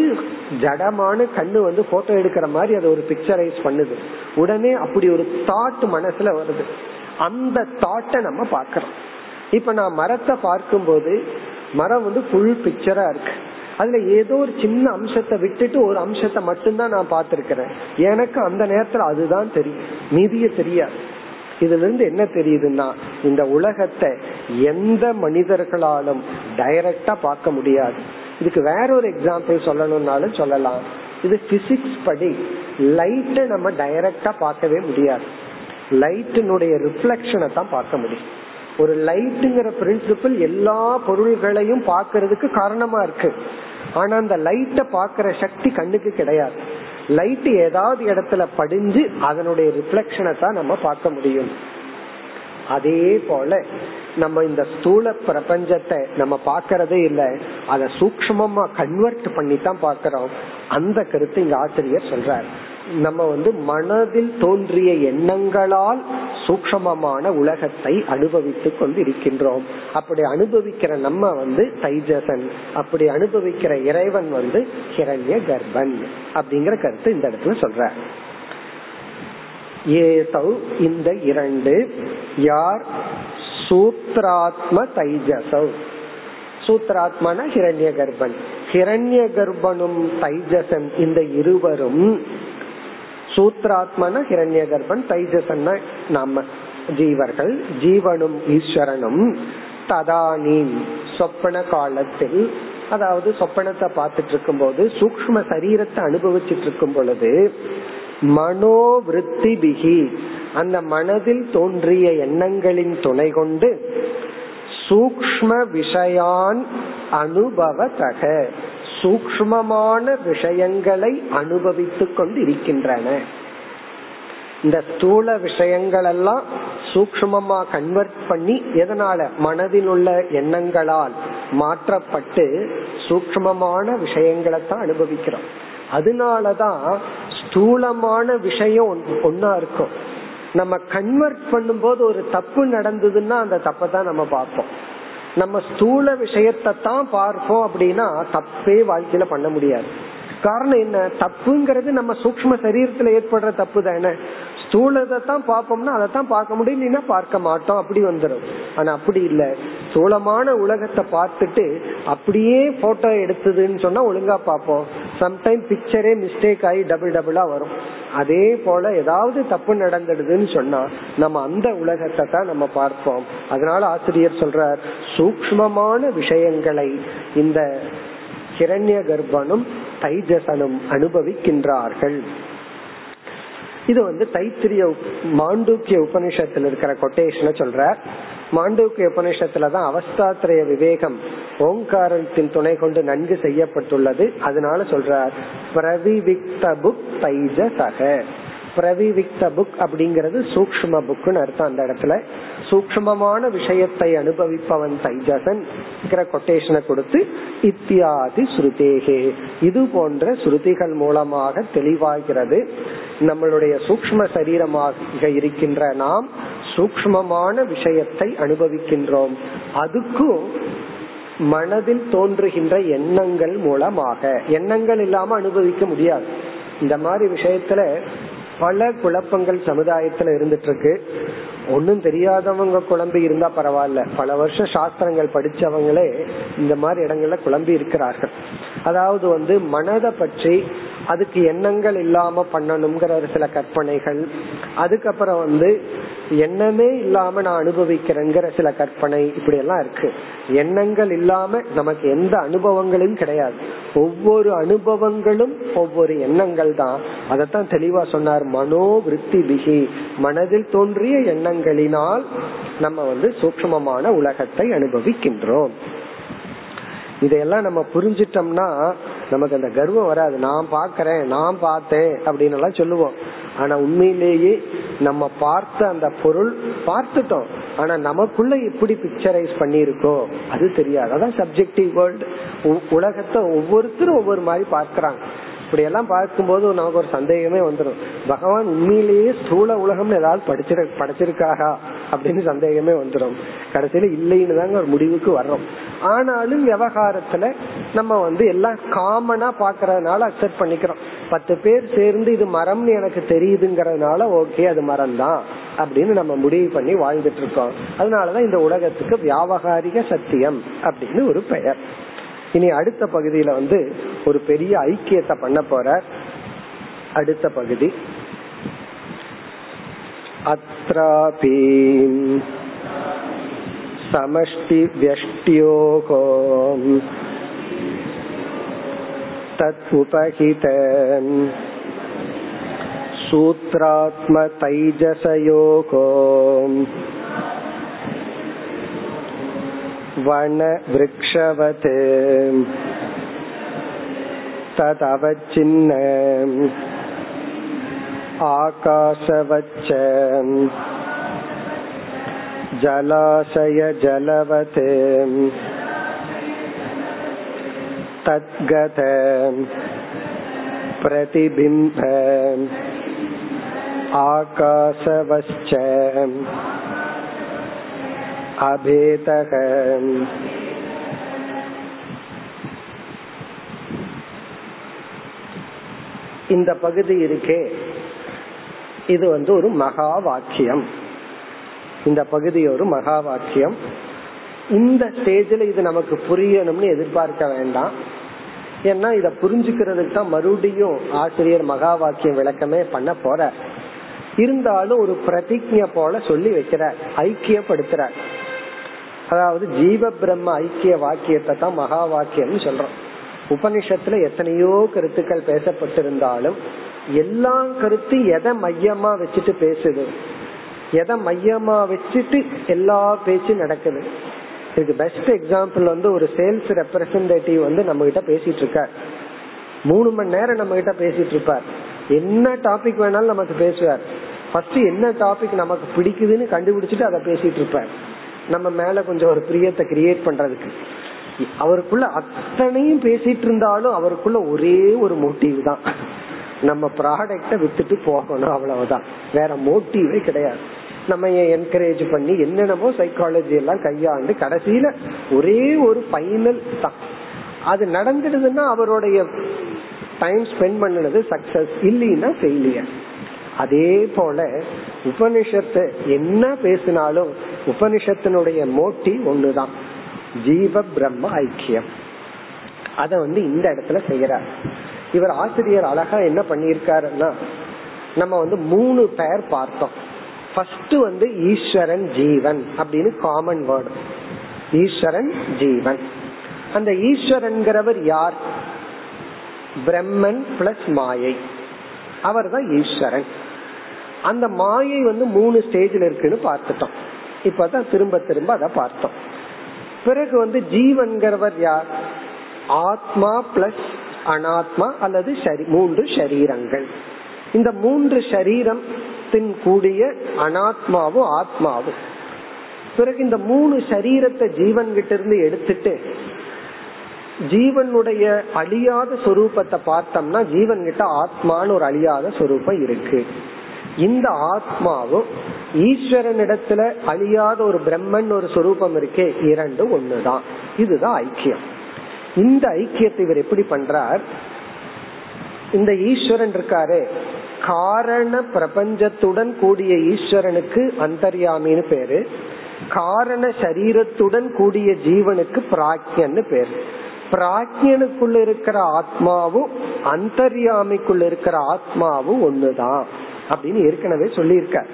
ஜடமான கண்ணு வந்து போட்டோ எடுக்கிற மாதிரி அதை ஒரு பிக்சரைஸ் பண்ணுது. உடனே அப்படி ஒரு தாட் மனசுல வருது. அந்த தாட்டை நம்ம பாக்கிறோம் இப்ப நான் மரத்தை பார்க்கும்போது மரம் வந்து ஃபுல் பிக்சரா இருக்கு. அதுல ஏதோ ஒரு சின்ன அம்சத்தை விட்டுட்டு ஒரு அம்சத்தை மட்டும்தான் நான் பார்த்திருக்கிறேன். எனக்கு அந்த நேரத்துல அதுதான் தெரியும். மீதிய தெரியாது. இதுல இருந்து என்ன தெரியுதுன்னா இந்த உலகத்தை எந்த மனிதர்களாலும் டைரக்டா பார்க்க முடியாது. இதுக்கு வேற ஒரு எக்ஸாம்பிள் சொல்லணும்னாலும் சொல்லலாம். இது பிசிக்ஸ் படி லைட்டை நம்ம டைரக்டா பார்க்கவே முடியாது. லைட்டினுடைய ரிஃப்ளெக்ஷனை தான் பார்க்க முடியும். ஒரு லைட்டுங்கிற பிரின்சிபிள் எல்லா பொருள்களையும் பார்க்கறதுக்கு காரணமா இருக்கு. ஆனா அந்த லைட்டை பாக்குற சக்தி கண்ணுக்கு கிடையாது. லைட் ஏதாவது இடத்துல படிஞ்சு அதனுடைய ரிஃப்ளெக்ஷனை தான் நம்ம பார்க்க முடியும். அதே போல நம்ம இந்த ஸ்தூல பிரபஞ்சத்தை நம்ம பாக்கிறதே இல்லை அத சூக்மமா கன்வெர்ட் பண்ணி தான் பாக்கிறோம் அந்த கருத்து இங்க ஆசிரியர் சொல்றார். நம்ம வந்து மனதில் தோன்றிய எண்ணங்களால் சூக்ஷமமான உலகத்தை அனுபவித்துக் கொண்டு இருக்கின்றோம் அப்படி அனுபவிக்கிற நம்ம வந்து தைஜசன் அப்படி அனுபவிக்கிற இறைவன் வந்து ஹிரண்ய கர்ப்பன் அப்படிங்கிற கருத்து இந்த இடத்துல சொல்ற. ஏதௌ இந்த இரண்டு யார்? சூத்ராத்ம தைஜசவ் சூத்ராத்மன ஹிரண்ய கர்ப்பன் ஹிரண்ய கர்ப்பனும் தைஜசன் இந்த இருவரும் சூத்ராத்மன ஹிரண்ய கர்ப்பன் தைஜசன்னா நாம ஜீவர்கள் ஜீவனும் ஈஸ்வரனும் ததானீம் சொப்பன காலத்தில் அதாவது சொப்பனத்தை பார்த்துட்டு இருக்கும் போது சூக்ம சரீரத்தை அனுபவிச்சுட்டு இருக்கும் பொழுது மனோவிருத்தி பிகி அந்த மனதில் தோன்றிய எண்ணங்களின் துணை கொண்டு சூக்ம விஷயான் அனுபவத்தக சூக்மமான விஷயங்களை அனுபவித்துக் கொண்டு இருக்கின்றன இந்த ஸ்தூல விஷயங்கள் எல்லாம் சூக்மமா கன்வெர்ட் பண்ணி எதனால? மனதில் உள்ள எண்ணங்களால் மாற்றப்பட்டு சூக்மமான விஷயங்களை தான் அனுபவிக்கிறோம். அதனாலதான் ஸ்தூலமான விஷயம் ஒன்னா இருக்கும். நம்ம கன்வெர்ட் பண்ணும்போது ஒரு தப்பு நடந்ததுன்னா அந்த தப்பை தான் நம்ம பார்ப்போம். நம்ம ஸ்தூல விஷயத்தை தான் பார்ப்போம் அப்படின்னா தப்பே வாழ்க்கையில பண்ண முடியாது. காரணம் என்ன? தப்புங்கிறது நம்ம சூக்ம சரீரத்துல ஏற்படுற தப்பு தானே ஸ்தூலத்தை தான் பார்ப்போம்னா அதை தான் பார்க்க முடியும். இல்லைன்னா பார்க்க மாட்டோம். அப்படி வந்துடும் ஆனா அப்படி இல்ல. ஸ்தூலமான உலகத்தை பார்த்துட்டு அப்படியே போட்டோ எடுத்ததுன்னு சொன்னா ஒழுங்கா பார்ப்போம். சம்டைம் பிக்சரே மிஸ்டேக் ஆகி டபுள் டபுளா வரும். அதே போல ஏதாவது தப்பு நடந்துடுதுன்னு சொன்னா நம்ம அந்த உலகத்தை தான் நம்ம பார்ப்போம். அதனால ஆசிரியர் சொல்றார் சூக்மமான விஷயங்களை இந்த கிரண்ய கர்ப்பனும் தைஜசனும் அனுபவிக்கின்றார்கள். இது வந்து தைத்திரிய மாண்டூக்கிய உபனிஷத்துல இருக்கிற கொட்டேஷனை சொல்ற. மாண்டூக்கிய உபனிஷத்துலதான் அவஸ்தாத்திரைய விவேகம் ஓங்காரத்தின் துணை கொண்டு நன்கு செய்யப்பட்டுள்ளது. அதனால சொல்றார் பிரவிவிக்த புக் தைஜசக பிரவிவிக்த புக் அப்படிங்கிறது சூக்ம புக்னு அர்த்தம் அந்த இடத்துல. சூக்மமான விஷயத்தை அனுபவிப்பவன் தைஜசன் கொட்டேஷனை கொடுத்து இத்தியாதி ஸ்ருதேகே. இது போன்ற ஸ்ருதிகள் மூலமாக தெளிவாகிறது. நம்மளுடைய சூக்ம சரீரமாக இருக்கின்ற நாம் சூக்மமான விஷயத்தை அனுபவிக்கின்றோம். அதுக்கும் மனதில் தோன்றுகின்ற எண்ணங்கள் மூலமாக. எண்ணங்கள் இல்லாம அனுபவிக்க முடியாது. இந்த மாதிரி விஷயத்துல பல குழப்பங்கள் சமுதாயத்துல இருந்துட்டு இருக்கு ஒன்னும் தெரியாதவங்க குழம்பி இருந்தா பரவாயில்ல. பல வருஷம் சாஸ்திரங்கள் படிச்சவங்களே இந்த மாதிரி இடங்கள்ல குழம்பி இருக்கிறார்கள். அதாவது வந்து மனதை பற்றி அதுக்கு எண்ணங்கள் இல்லாம பண்ணணுங்கிற ஒரு சில கற்பனைகள். அதுக்கப்புறம் வந்து எண்ணமே இல்லாம நான் அனுபவிக்கிறேங்கிற சில கற்பனை இப்படி எல்லாம் இருக்கு. எண்ணங்கள் இல்லாம நமக்கு எந்த அனுபவங்களும் கிடையாது. ஒவ்வொரு அனுபவங்களும் ஒவ்வொரு எண்ணங்கள் தான். அதைத்தான் தெளிவா சொன்னார் மனோவிருத்தி பிகி மனதில் தோன்றிய எண்ணங்களினால் நம்ம வந்து சூக்மமான உலகத்தை அனுபவிக்கின்றோம். இதையெல்லாம் நம்ம புரிஞ்சிட்டோம்னா நமக்கு அந்த கர்வம் வராது. நான் பாக்கிறேன் நான் பார்த்தேன் அப்படின்னு எல்லாம் சொல்லுவோம். ஆனா உண்மையிலேயே நம்ம பார்த்த அந்த பொருள் பார்த்துட்டோம். ஆனா நமக்குள்ள எப்படி பிக்சரைஸ் பண்ணிருக்கோம் அது தெரியாது. அதான் சப்ஜெக்டிவ் வேர்ல்டு உலகத்தை ஒவ்வொருத்தரும் ஒவ்வொரு மாதிரி பார்க்கறாங்க. இப்படி எல்லாம் பார்க்கும்போது நமக்கு ஒரு சந்தேகமே வந்துடும் பகவான் உண்மையிலேயே ஸ்தூல உலகம் ஏதாவது படிச்சிரு படைச்சிருக்காரா? அப்படின்னு சந்தேகமே வந்துடும் கடைசியில இல்லைன்னு தாங்க ஒரு முடிவுக்கு வர்றோம். ஆனாலும் விவகாரத்துல நம்ம வந்து எல்லாம் காமனா பாக்குறதுனால அக்செப்ட் பண்ணிக்கிறோம். பத்து பேர் சேர்ந்து இது மரம்னு எனக்கு தெரியுதுங்கிறதுனால ஓகே அது மரம் தான் அப்படின்னு நம்ம முடிவு பண்ணி வாழ்ந்துட்டு இருக்கோம். அதனாலதான் இந்த உலகத்துக்கு வியாபகாரிக சத்தியம் அப்படின்னு ஒரு பெயர். இனி அடுத்த பகுதியில வந்து ஒரு பெரிய ஐக்கியத்தை பண்ண போற அடுத்த பகுதி. அத்ராபி சமஷ்டி வியஷ்டியோகோ தத் உபகித சூத்ராத்ம वनवृक्षवत्। तदवच्छिन्न। आकाशवच्च। जलाशय जलवत् तद्गत। प्रतिबिम्ब। आकाशवश्च। அபேதக இந்த பகுதி இருக்கே. இது வந்து ஒரு மகா வாக்கியம் இந்த பகுதி ஒரு மகா வாக்கியம் இந்த ஸ்டேஜில் இது நமக்கு புரியணும்னு எதிர்பார்க்க வேண்டாம். ஏன்னா இதை புரிஞ்சுக்கிறதுக்கு தான் மறுபடியும் ஆசிரியர் மகா வாக்கியம் விளக்கமே பண்ண போற இருந்தாலும் ஒரு பிரதிஜை போல சொல்லி வைக்கிறார் ஐக்கியப்படுத்துறார். அதாவது ஜீவ பிரம்ம ஐக்கிய வாக்கியத்தை தான் மகா வாக்கியம் சொல்றோம். உபனிஷத்துல எத்தனையோ கருத்துக்கள் பேசப்பட்டிருந்தாலும் எல்லா கருத்து எதை மையமா வச்சுட்டு பேசுது? எதை மையமா வச்சுட்டு எல்லா பேச்சும் நடக்குது? இதுக்கு பெஸ்ட் எக்ஸாம்பிள் வந்து ஒரு சேல்ஸ் ரெப்ரசன்டேட்டிவ் வந்து நம்ம கிட்ட பேசிட்டு இருக்கார் மூணு மணி நேரம் நம்ம கிட்ட பேசிட்டு இருப்பார் என்ன டாபிக் வேணாலும் நமக்கு பேசுவார். ஃபர்ஸ்ட் என்ன டாபிக் நமக்கு பிடிக்குதுன்னு கண்டுபிடிச்சிட்டு அதை பேசிட்டு இருப்பார் நம்ம மேல கொஞ்சம் ஒரு பிரியத்தை கிரியேட் பண்றதுக்கு. அவருக்குள்ள அத்தனையும் பேசிட்டு இருந்தாலும் அவருக்குள்ள ஒரே ஒரு மோட்டிவ் தான். நம்ம ப்ராடக்ட வித்துட்டு போகணும் அவ்வளவுதான். வேற மோட்டிவே கிடையாது. நம்ம என்கரேஜ் பண்ணி என்னென்னமோ சைக்காலஜி எல்லாம் கையாண்டு கடைசியில ஒரே ஒரு ஃபைனல் தான். அது நடந்துடுதுன்னா அவருடைய டைம் ஸ்பெண்ட் பண்ணினது சக்சஸ் இல்லைன்னா ஃபெயிலியர் அதே போல உபனிஷத்து என்ன பேசினாலும் உபனிஷத்தினுடைய மோட்டி ஒண்ணுதான். ஜீவ பிரம்ம ஐக்கியம். அத வந்து இந்த இடத்துல செய்யறார் இவர் ஆசிரியர் அழகா என்ன பண்ணிருக்காருன்னா நம்ம வந்து மூணு பேர் பார்த்தோம். ஃபர்ஸ்ட் வந்து ஈஸ்வரன் ஜீவன் அப்படின்னு காமன் வேர்டு ஈஸ்வரன் ஜீவன். அந்த ஈஸ்வரன்கிறவர் யார்? பிரம்மன் பிளஸ் மாயை. அவர் தான் ஈஸ்வரன். அந்த மாயை வந்து மூணு ஸ்டேஜில் இருக்குன்னு பார்த்துட்டோம். இப்பதான் திரும்ப திரும்ப அதை பார்த்தோம். பிறகு வந்து ஜீவன்கிறவர் யார்? ஆத்மா பிளஸ் அனாத்மா அல்லது மூன்று ஷரீரங்கள் இந்த மூன்று ஷரீரத்தின் கூடிய அனாத்மாவும் ஆத்மாவும். பிறகு இந்த மூணு சரீரத்தை ஜீவன் கிட்ட இருந்து எடுத்துட்டு ஜீவனுடைய அழியாத சொரூபத்தை பார்த்தோம்னா ஜீவன் கிட்ட ஆத்மான்னு ஒரு அழியாத சொரூபம் இருக்கு. இந்த ஆத்மாவும் ஈஸ்வரனிடத்துல அழியாத ஒரு பிரம்மன் ஒரு சொரூபம் இருக்கே இரண்டு ஒண்ணுதான். இதுதான் ஐக்கியம். இந்த ஐக்கியத்தை இவர் எப்படி பண்றார்? இந்த ஈஸ்வரன் இருக்காரு காரண பிரபஞ்சத்துடன் கூடிய ஈஸ்வரனுக்கு அந்தர்யாமின்னு பேரு காரண சரீரத்துடன் கூடிய ஜீவனுக்கு பிராக்யன்னு பேரு. பிராக்யனுக்குள்ள இருக்கிற ஆத்மாவும் அந்தர்யாமிக்குள்ள இருக்கிற ஆத்மாவும் ஒண்ணுதான் அப்படின்னு ஏற்கனவே சொல்லியிருக்க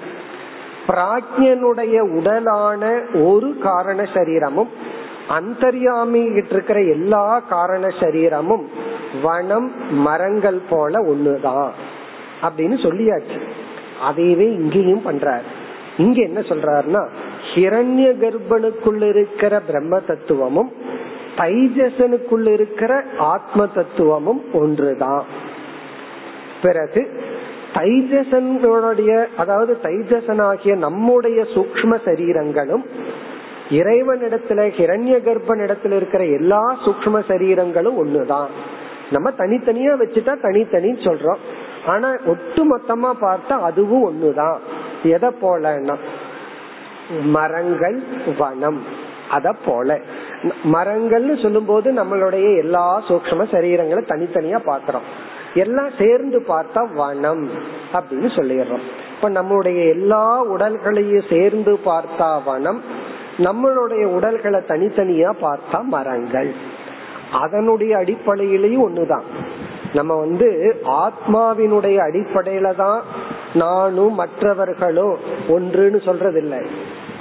பிராக்யனுடைய உடலான ஒரு காரண சரீரமும் அந்தர்யாமிகிட்டு இருக்கிற எல்லா காரண சரீரமும் வனம் மரங்கள் போல ஒண்ணுதான். அப்படின்னு சொல்லியாச்சு. அதையவே இங்கேயும் பண்றார். இங்க என்ன சொல்றாருன்னா ஹிரண்ய கர்ப்பனுக்குள் இருக்கிற பிரம்ம தத்துவமும் தைஜசனுக்குள் இருக்கிற ஆத்ம தத்துவமும் ஒன்றுதான். பிறகு தைஜசனுடைய அதாவது தைஜசனாகிய நம்முடைய சூக்ம சரீரங்களும் இறைவனிடத்துல ஹிரண்ய கர்ப்பனிடத்துல இருக்கிற எல்லா சூக்ம சரீரங்களும் ஒண்ணுதான். நம்ம தனித்தனியா வச்சுட்டா தனித்தனி சொல்றோம். ஆனா ஒட்டு மொத்தமா பார்த்தா அதுவும் ஒண்ணுதான். எதை போலன்னா மரங்கள் வனம். அத போல. மரங்கள்னு சொல்லும் போது நம்மளுடைய எல்லா சூக்ம சரீரங்களும் தனித்தனியா பாக்குறோம் எல்லாம் சேர்ந்து பார்த்தா வனம் அப்படின்னு சொல்லிடுறோம். இப்ப நம்மளுடைய எல்லா உடல்களையும் சேர்ந்து பார்த்தா வனம் நம்மளுடைய உடல்களை தனித்தனியா பார்த்தா மரங்கள். அதனுடைய அடிப்படையிலையும் ஒண்ணுதான். நம்ம வந்து ஆத்மாவினுடைய அடிப்படையில தான் நானும் மற்றவர்களும் ஒன்றுன்னு சொல்றது இல்லை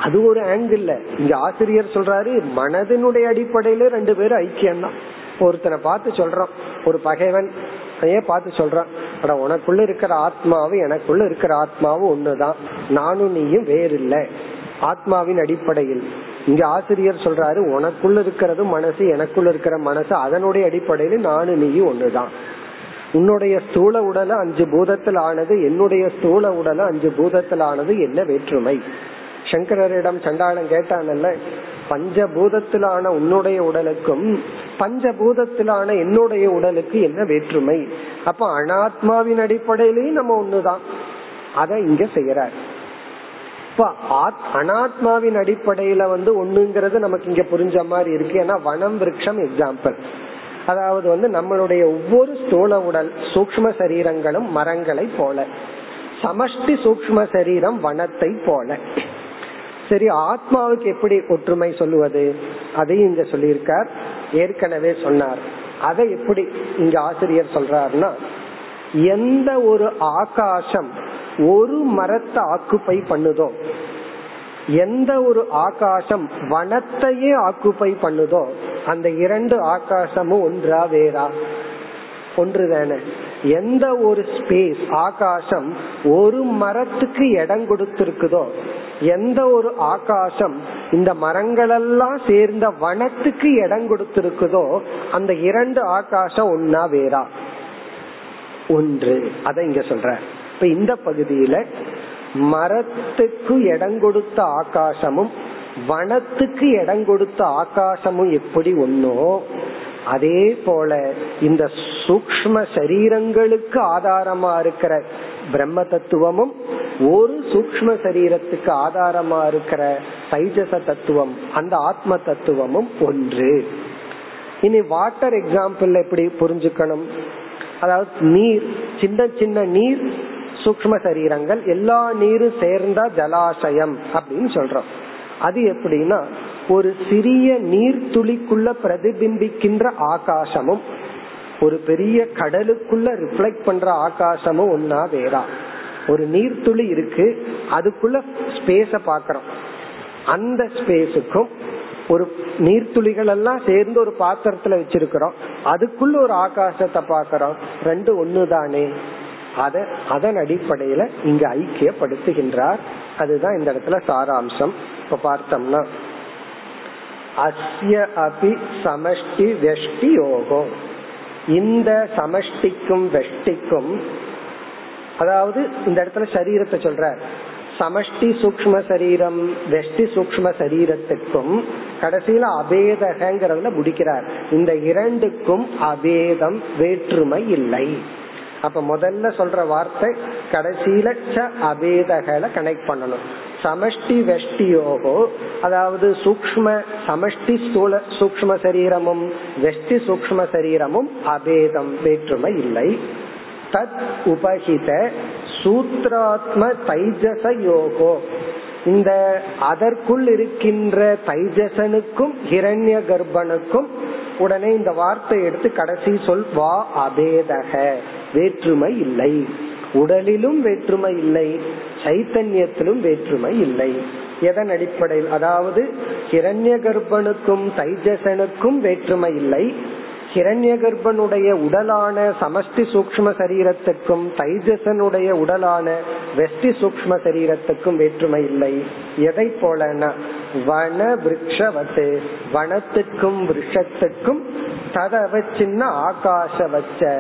அது ஒரு ஆங்கிள் இங்க ஆசிரியர் சொல்றாரு மனதினுடைய அடிப்படையில ரெண்டு பேரும் ஐக்கியம் தான் ஒருத்தனை பார்த்து சொல்றோம் ஒரு பகைவன் ஏன் பார்த்து சொல்றான். ஆனா உனக்குள்ள இருக்கிற ஆத்மாவும் எனக்குள்ள இருக்கிற ஆத்மாவும் ஒண்ணுதான். நானும் நீயும் வேறு இல்லை ஆத்மாவின் அடிப்படையில். இங்க ஆசிரியர் சொல்றாரு உனக்குள்ள இருக்கிறது மனசு எனக்குள்ள இருக்கிற மனசு அதனுடைய அடிப்படையில நானும் நீயும் ஒண்ணுதான். உன்னுடைய ஸ்தூல உடல அஞ்சு பூதத்தில் ஆனது என்னுடைய ஸ்தூல உடல அஞ்சு பூதத்தில் ஆனது என்ன வேற்றுமை? சங்கரரிடம் சண்டாளம் கேட்டானல்ல பஞ்சபூதத்திலான உன்னுடைய உடலுக்கும் பஞ்சபூதத்திலான என்னுடைய உடலுக்கு என்ன வேற்றுமை? அப்ப அனாத்மாவின் அடிப்படையிலேயே நம்ம ஒண்ணுதான். அத இங்க செய்யறார். இப்ப அனாத்மாவின் அடிப்படையில வந்து ஒண்ணுங்கிறது நமக்கு இங்க புரிஞ்ச மாதிரி இருக்கு. ஏன்னா வனம் விரக்ஷம் எக்ஸாம்பிள் அதாவது வந்து நம்மளுடைய ஒவ்வொரு ஸ்தூல உடல் சூக்ம சரீரங்களும் மரங்களை போல. சமஷ்டி சூக்ம சரீரம் வனத்தை போல. சரி ஆத்மாவுக்கு எப்படி ஒற்றுமை சொல்லுவது? அதையும் இங்க சொல்லியிருக்கார். ஏற்கனவே சொன்னார். அதை எப்படி இங்க ஆசிரியர் சொல்றாருன்னா எந்த ஒரு ஆகாசம் ஒரு மரத்தை ஆக்குப்பை பண்ணுதோ எந்த ஒரு ஆகாசம் வனத்தையே ஆக்குப்பை பண்ணுதோ அந்த இரண்டு ஆகாசமும் ஒன்றா வேறா? ஒன்றுதானே எந்த ஒரு ஸ்பேஸ் ஆகாசம் ஒரு மரத்துக்கு இடம் கொடுத்திருக்குதோ எந்த ஒரு ஆகாசம் இந்த மரங்களெல்லாம் சேர்ந்த வனத்துக்கு இடம் கொடுத்திருக்குதோ அந்த இரண்டு ஆகாசம் ஒன்னா வேறா. ஒன்று. அத இங்க சொல்ற. இப்ப இந்த பகுதியில மரத்துக்கு இடம் கொடுத்த ஆகாசமும் வனத்துக்கு இடம் கொடுத்த ஆகாசமும் எப்படி ஒன்னோ அதே போல இந்த சூக்ம சரீரங்களுக்கு ஆதாரமா இருக்கிற பிரம்ம தத்துவமும் ஒரு சூக்ம சரீரத்துக்கு ஆதாரமா இருக்கிற சைஜச தத்துவம் அந்த ஆத்ம தத்துவமும் ஒன்று. இனி வாட்டர் எக்ஸாம்பிள் எப்படி புரிஞ்சுக்கணும்? அதாவது நீர் சின்ன சின்ன நீர் சூக்ம சரீரங்கள் எல்லா நீரும் சேர்ந்தா ஜலாசயம் அப்படின்னு சொல்றோம். அது எப்படின்னா ஒரு சிறிய நீர் துளிக்குள்ள பிரதிபிம்பிக்கின்ற ஆகாசமும் ஒரு பெரிய கடலுக்குள்ள ரிஃப்ளெக்ட் பண்ற ஆகாசமும் ஒன்னா வேறா. ஒரு நீர்த்துளி இருக்கு அதுக்குள்ள ஸ்பேஸ பாக்கிறோம். அந்த ஸ்பேஸுக்கும் ஒரு நீர்த்துளிகள் எல்லாம் சேர்ந்து ஒரு பாத்திரத்துல வச்சிருக்கிறோம். அதுக்குள்ள ஒரு ஆகாசத்தை பாக்கிறோம். ரெண்டு ஒண்ணுதானே? அத அதன் அடிப்படையில இங்க ஐக்கியப்படுத்துகின்றார். அதுதான் இந்த இடத்துல சாராம்சம். இப்ப பார்த்தோம்னா அஸ்ய அபி சமஷ்டி வெஷ்டி யோகம் இந்த சமஷ்டிக்கும் வெஷ்டிக்கும் அதாவது இந்த இடத்துல சரீரத்தை சொல்ற சமஷ்டி சூக்ம சரீரம் வெஷ்டி சூக்ம சரீரத்துக்கும் கடைசியில அபேதகங்கிறதுல முடிக்கிறார். இந்த இரண்டுக்கும் அபேதம் வேற்றுமை இல்லை. அப்ப முதல்ல சொல்ற வார்த்தை கடைசியில ச அபேதகளை கனெக்ட் பண்ணணும். சமஷ்டி வெஷ்டியோகோ அதாவது சூக்ம சமஷ்டி ஸ்தூல சூக்ம சரீரமும் வெஷ்டி சூக்ம சரீரமும் அபேதம் வேற்றுமை இல்லை. தத் உபகித சூத்ராத்ம தைஜச யோகோ. இந்த அதற்குள் இருக்கின்ற தைஜசனுக்கும் ஹிரண்ய கர்ப்பனுக்கும் உடனே இந்த வார்த்தை எடுத்து கடைசி சொல் வா அபேதக வேற்றுமை இல்லை. உடலிலும் வேற்றுமை இல்லை. சைத்தன்யத்திலும் வேற்றுமை இல்லை. எதன் அடிப்படையில்? அதாவது கிரண்ய கர்ப்பனுக்கும் தைஜசனுக்கும் வேற்றுமை இல்லை. கிரண்ய கர்ப்பனுடைய உடலான சமஷ்டி சூக்ம சரீரத்துக்கும் தைஜசனுடைய உடலான வெஷ்டி சூக்ம சரீரத்துக்கும் வேற்றுமை இல்லை. எதை போலனா வன விரக்ஷவத்து வனத்துக்கும் விருஷத்துக்கும் ததவ சின்ன ஆகாச வச்ச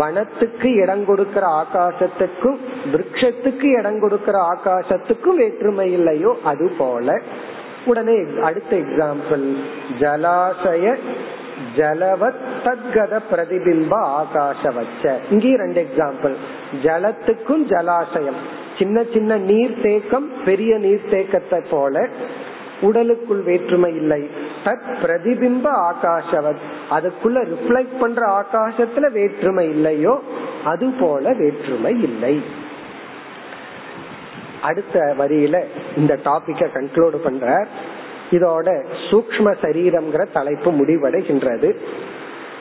வனத்துக்கு இடம் கொடுக்கிற ஆகாசத்துக்கும் விரக்ஷத்துக்கு இடம் கொடுக்கிற ஆகாசத்துக்கும் வேற்றுமை இல்லையோ அது போல. உடனே அடுத்த எக்ஸாம்பிள் ஜலாசய ஜலவத் தத்கத பிரதிபிம்ப ஆகாச வச்ச இங்கேயும் ரெண்டு எக்ஸாம்பிள் ஜலத்துக்கும் ஜலாசயம். சின்ன சின்ன நீர் தேக்கம் பெரிய நீர் தேக்கத்தை போல. உடலுக்குள் வேற்றுமை இல்லை. தத் பிரதிபிம்ப ஆகாஷவத். அதுக்குள்ள ரிஃப்ளெக்ட் பண்ற ஆகாசத்துல வேற்றுமை இல்லையோ அது போல வேற்றுமை இல்லை. அடுத்த வரியில இந்த டாபிக்க கன்க்ளூட் பண்ற இதோட சூக்ம சரீரம்ங்கிற தலைப்பு முடிவடைகின்றது.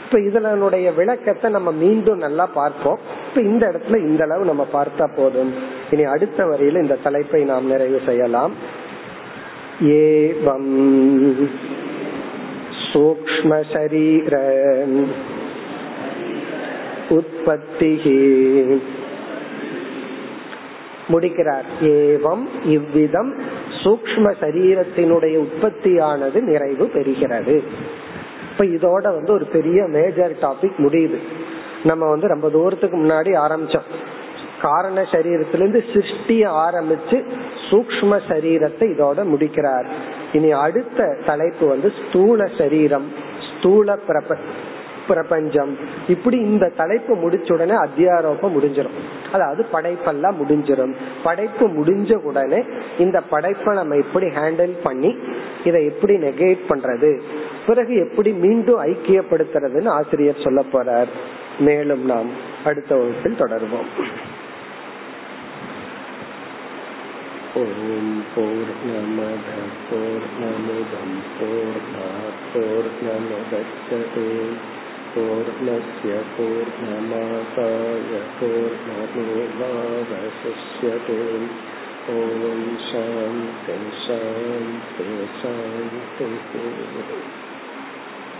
இப்ப இதனுடைய விளக்கத்தை நம்ம மீண்டும் நல்லா பார்ப்போம். இப்ப இந்த இடத்துல இந்த அளவு நம்ம பார்த்தா போதும். இனி அடுத்த வரையில இந்த தலைப்பை நாம் நிறைவு செய்யலாம். ஏவம் सूक्ष्मशरीर உற்பத்திः முடிக்கிறார் ஏவம் இவ்விதம் சூக்ம சரீரத்தினுடைய உற்பத்தியானது நிறைவு பெறுகிறது இப்ப இதோட வந்து ஒரு பெரிய மேஜர் டாபிக் முடியுது நம்ம வந்து ரொம்ப தூரத்துக்கு முன்னாடி ஆரம்பிச்சோம் காரண சரீரத்திலிருந்து சிருஷ்டிய ஆரம்பிச்சு சூக்ம சரீரத்தை இதோட முடிக்கிறார். இனி அடுத்த தலைப்பு வந்து ஸ்தூல சரீரம் ஸ்தூல பிரப பிரபஞ்சம். இப்படி இந்த தலைப்பு முடிச்ச உடனே அத்தியாரோபம் முடிஞ்சிடும் அதாவது படைப்பெல்லாம் முடிஞ்சிடும் படைப்பு முடிஞ்ச உடனே இந்த படைப்பை நம்ம எப்படி ஹேண்டில் பண்ணி இதை எப்படி நெகேட் பண்றது? பிறகு எப்படி மீண்டும் ஐக்கியப்படுத்துறதுன்னு ஆசிரியர் சொல்ல போறார். மேலும் நாம் அடுத்த வகுப்பில் தொடர்வோம். ॐ पूर्णमदः पूर्णमिदं पूर्णात् पूर्णमुदच्छते पूर्णस्य पूर्णमादाय पूर्णमेवावशिष्यते ॐ शान्ति शान्ति शान्तिः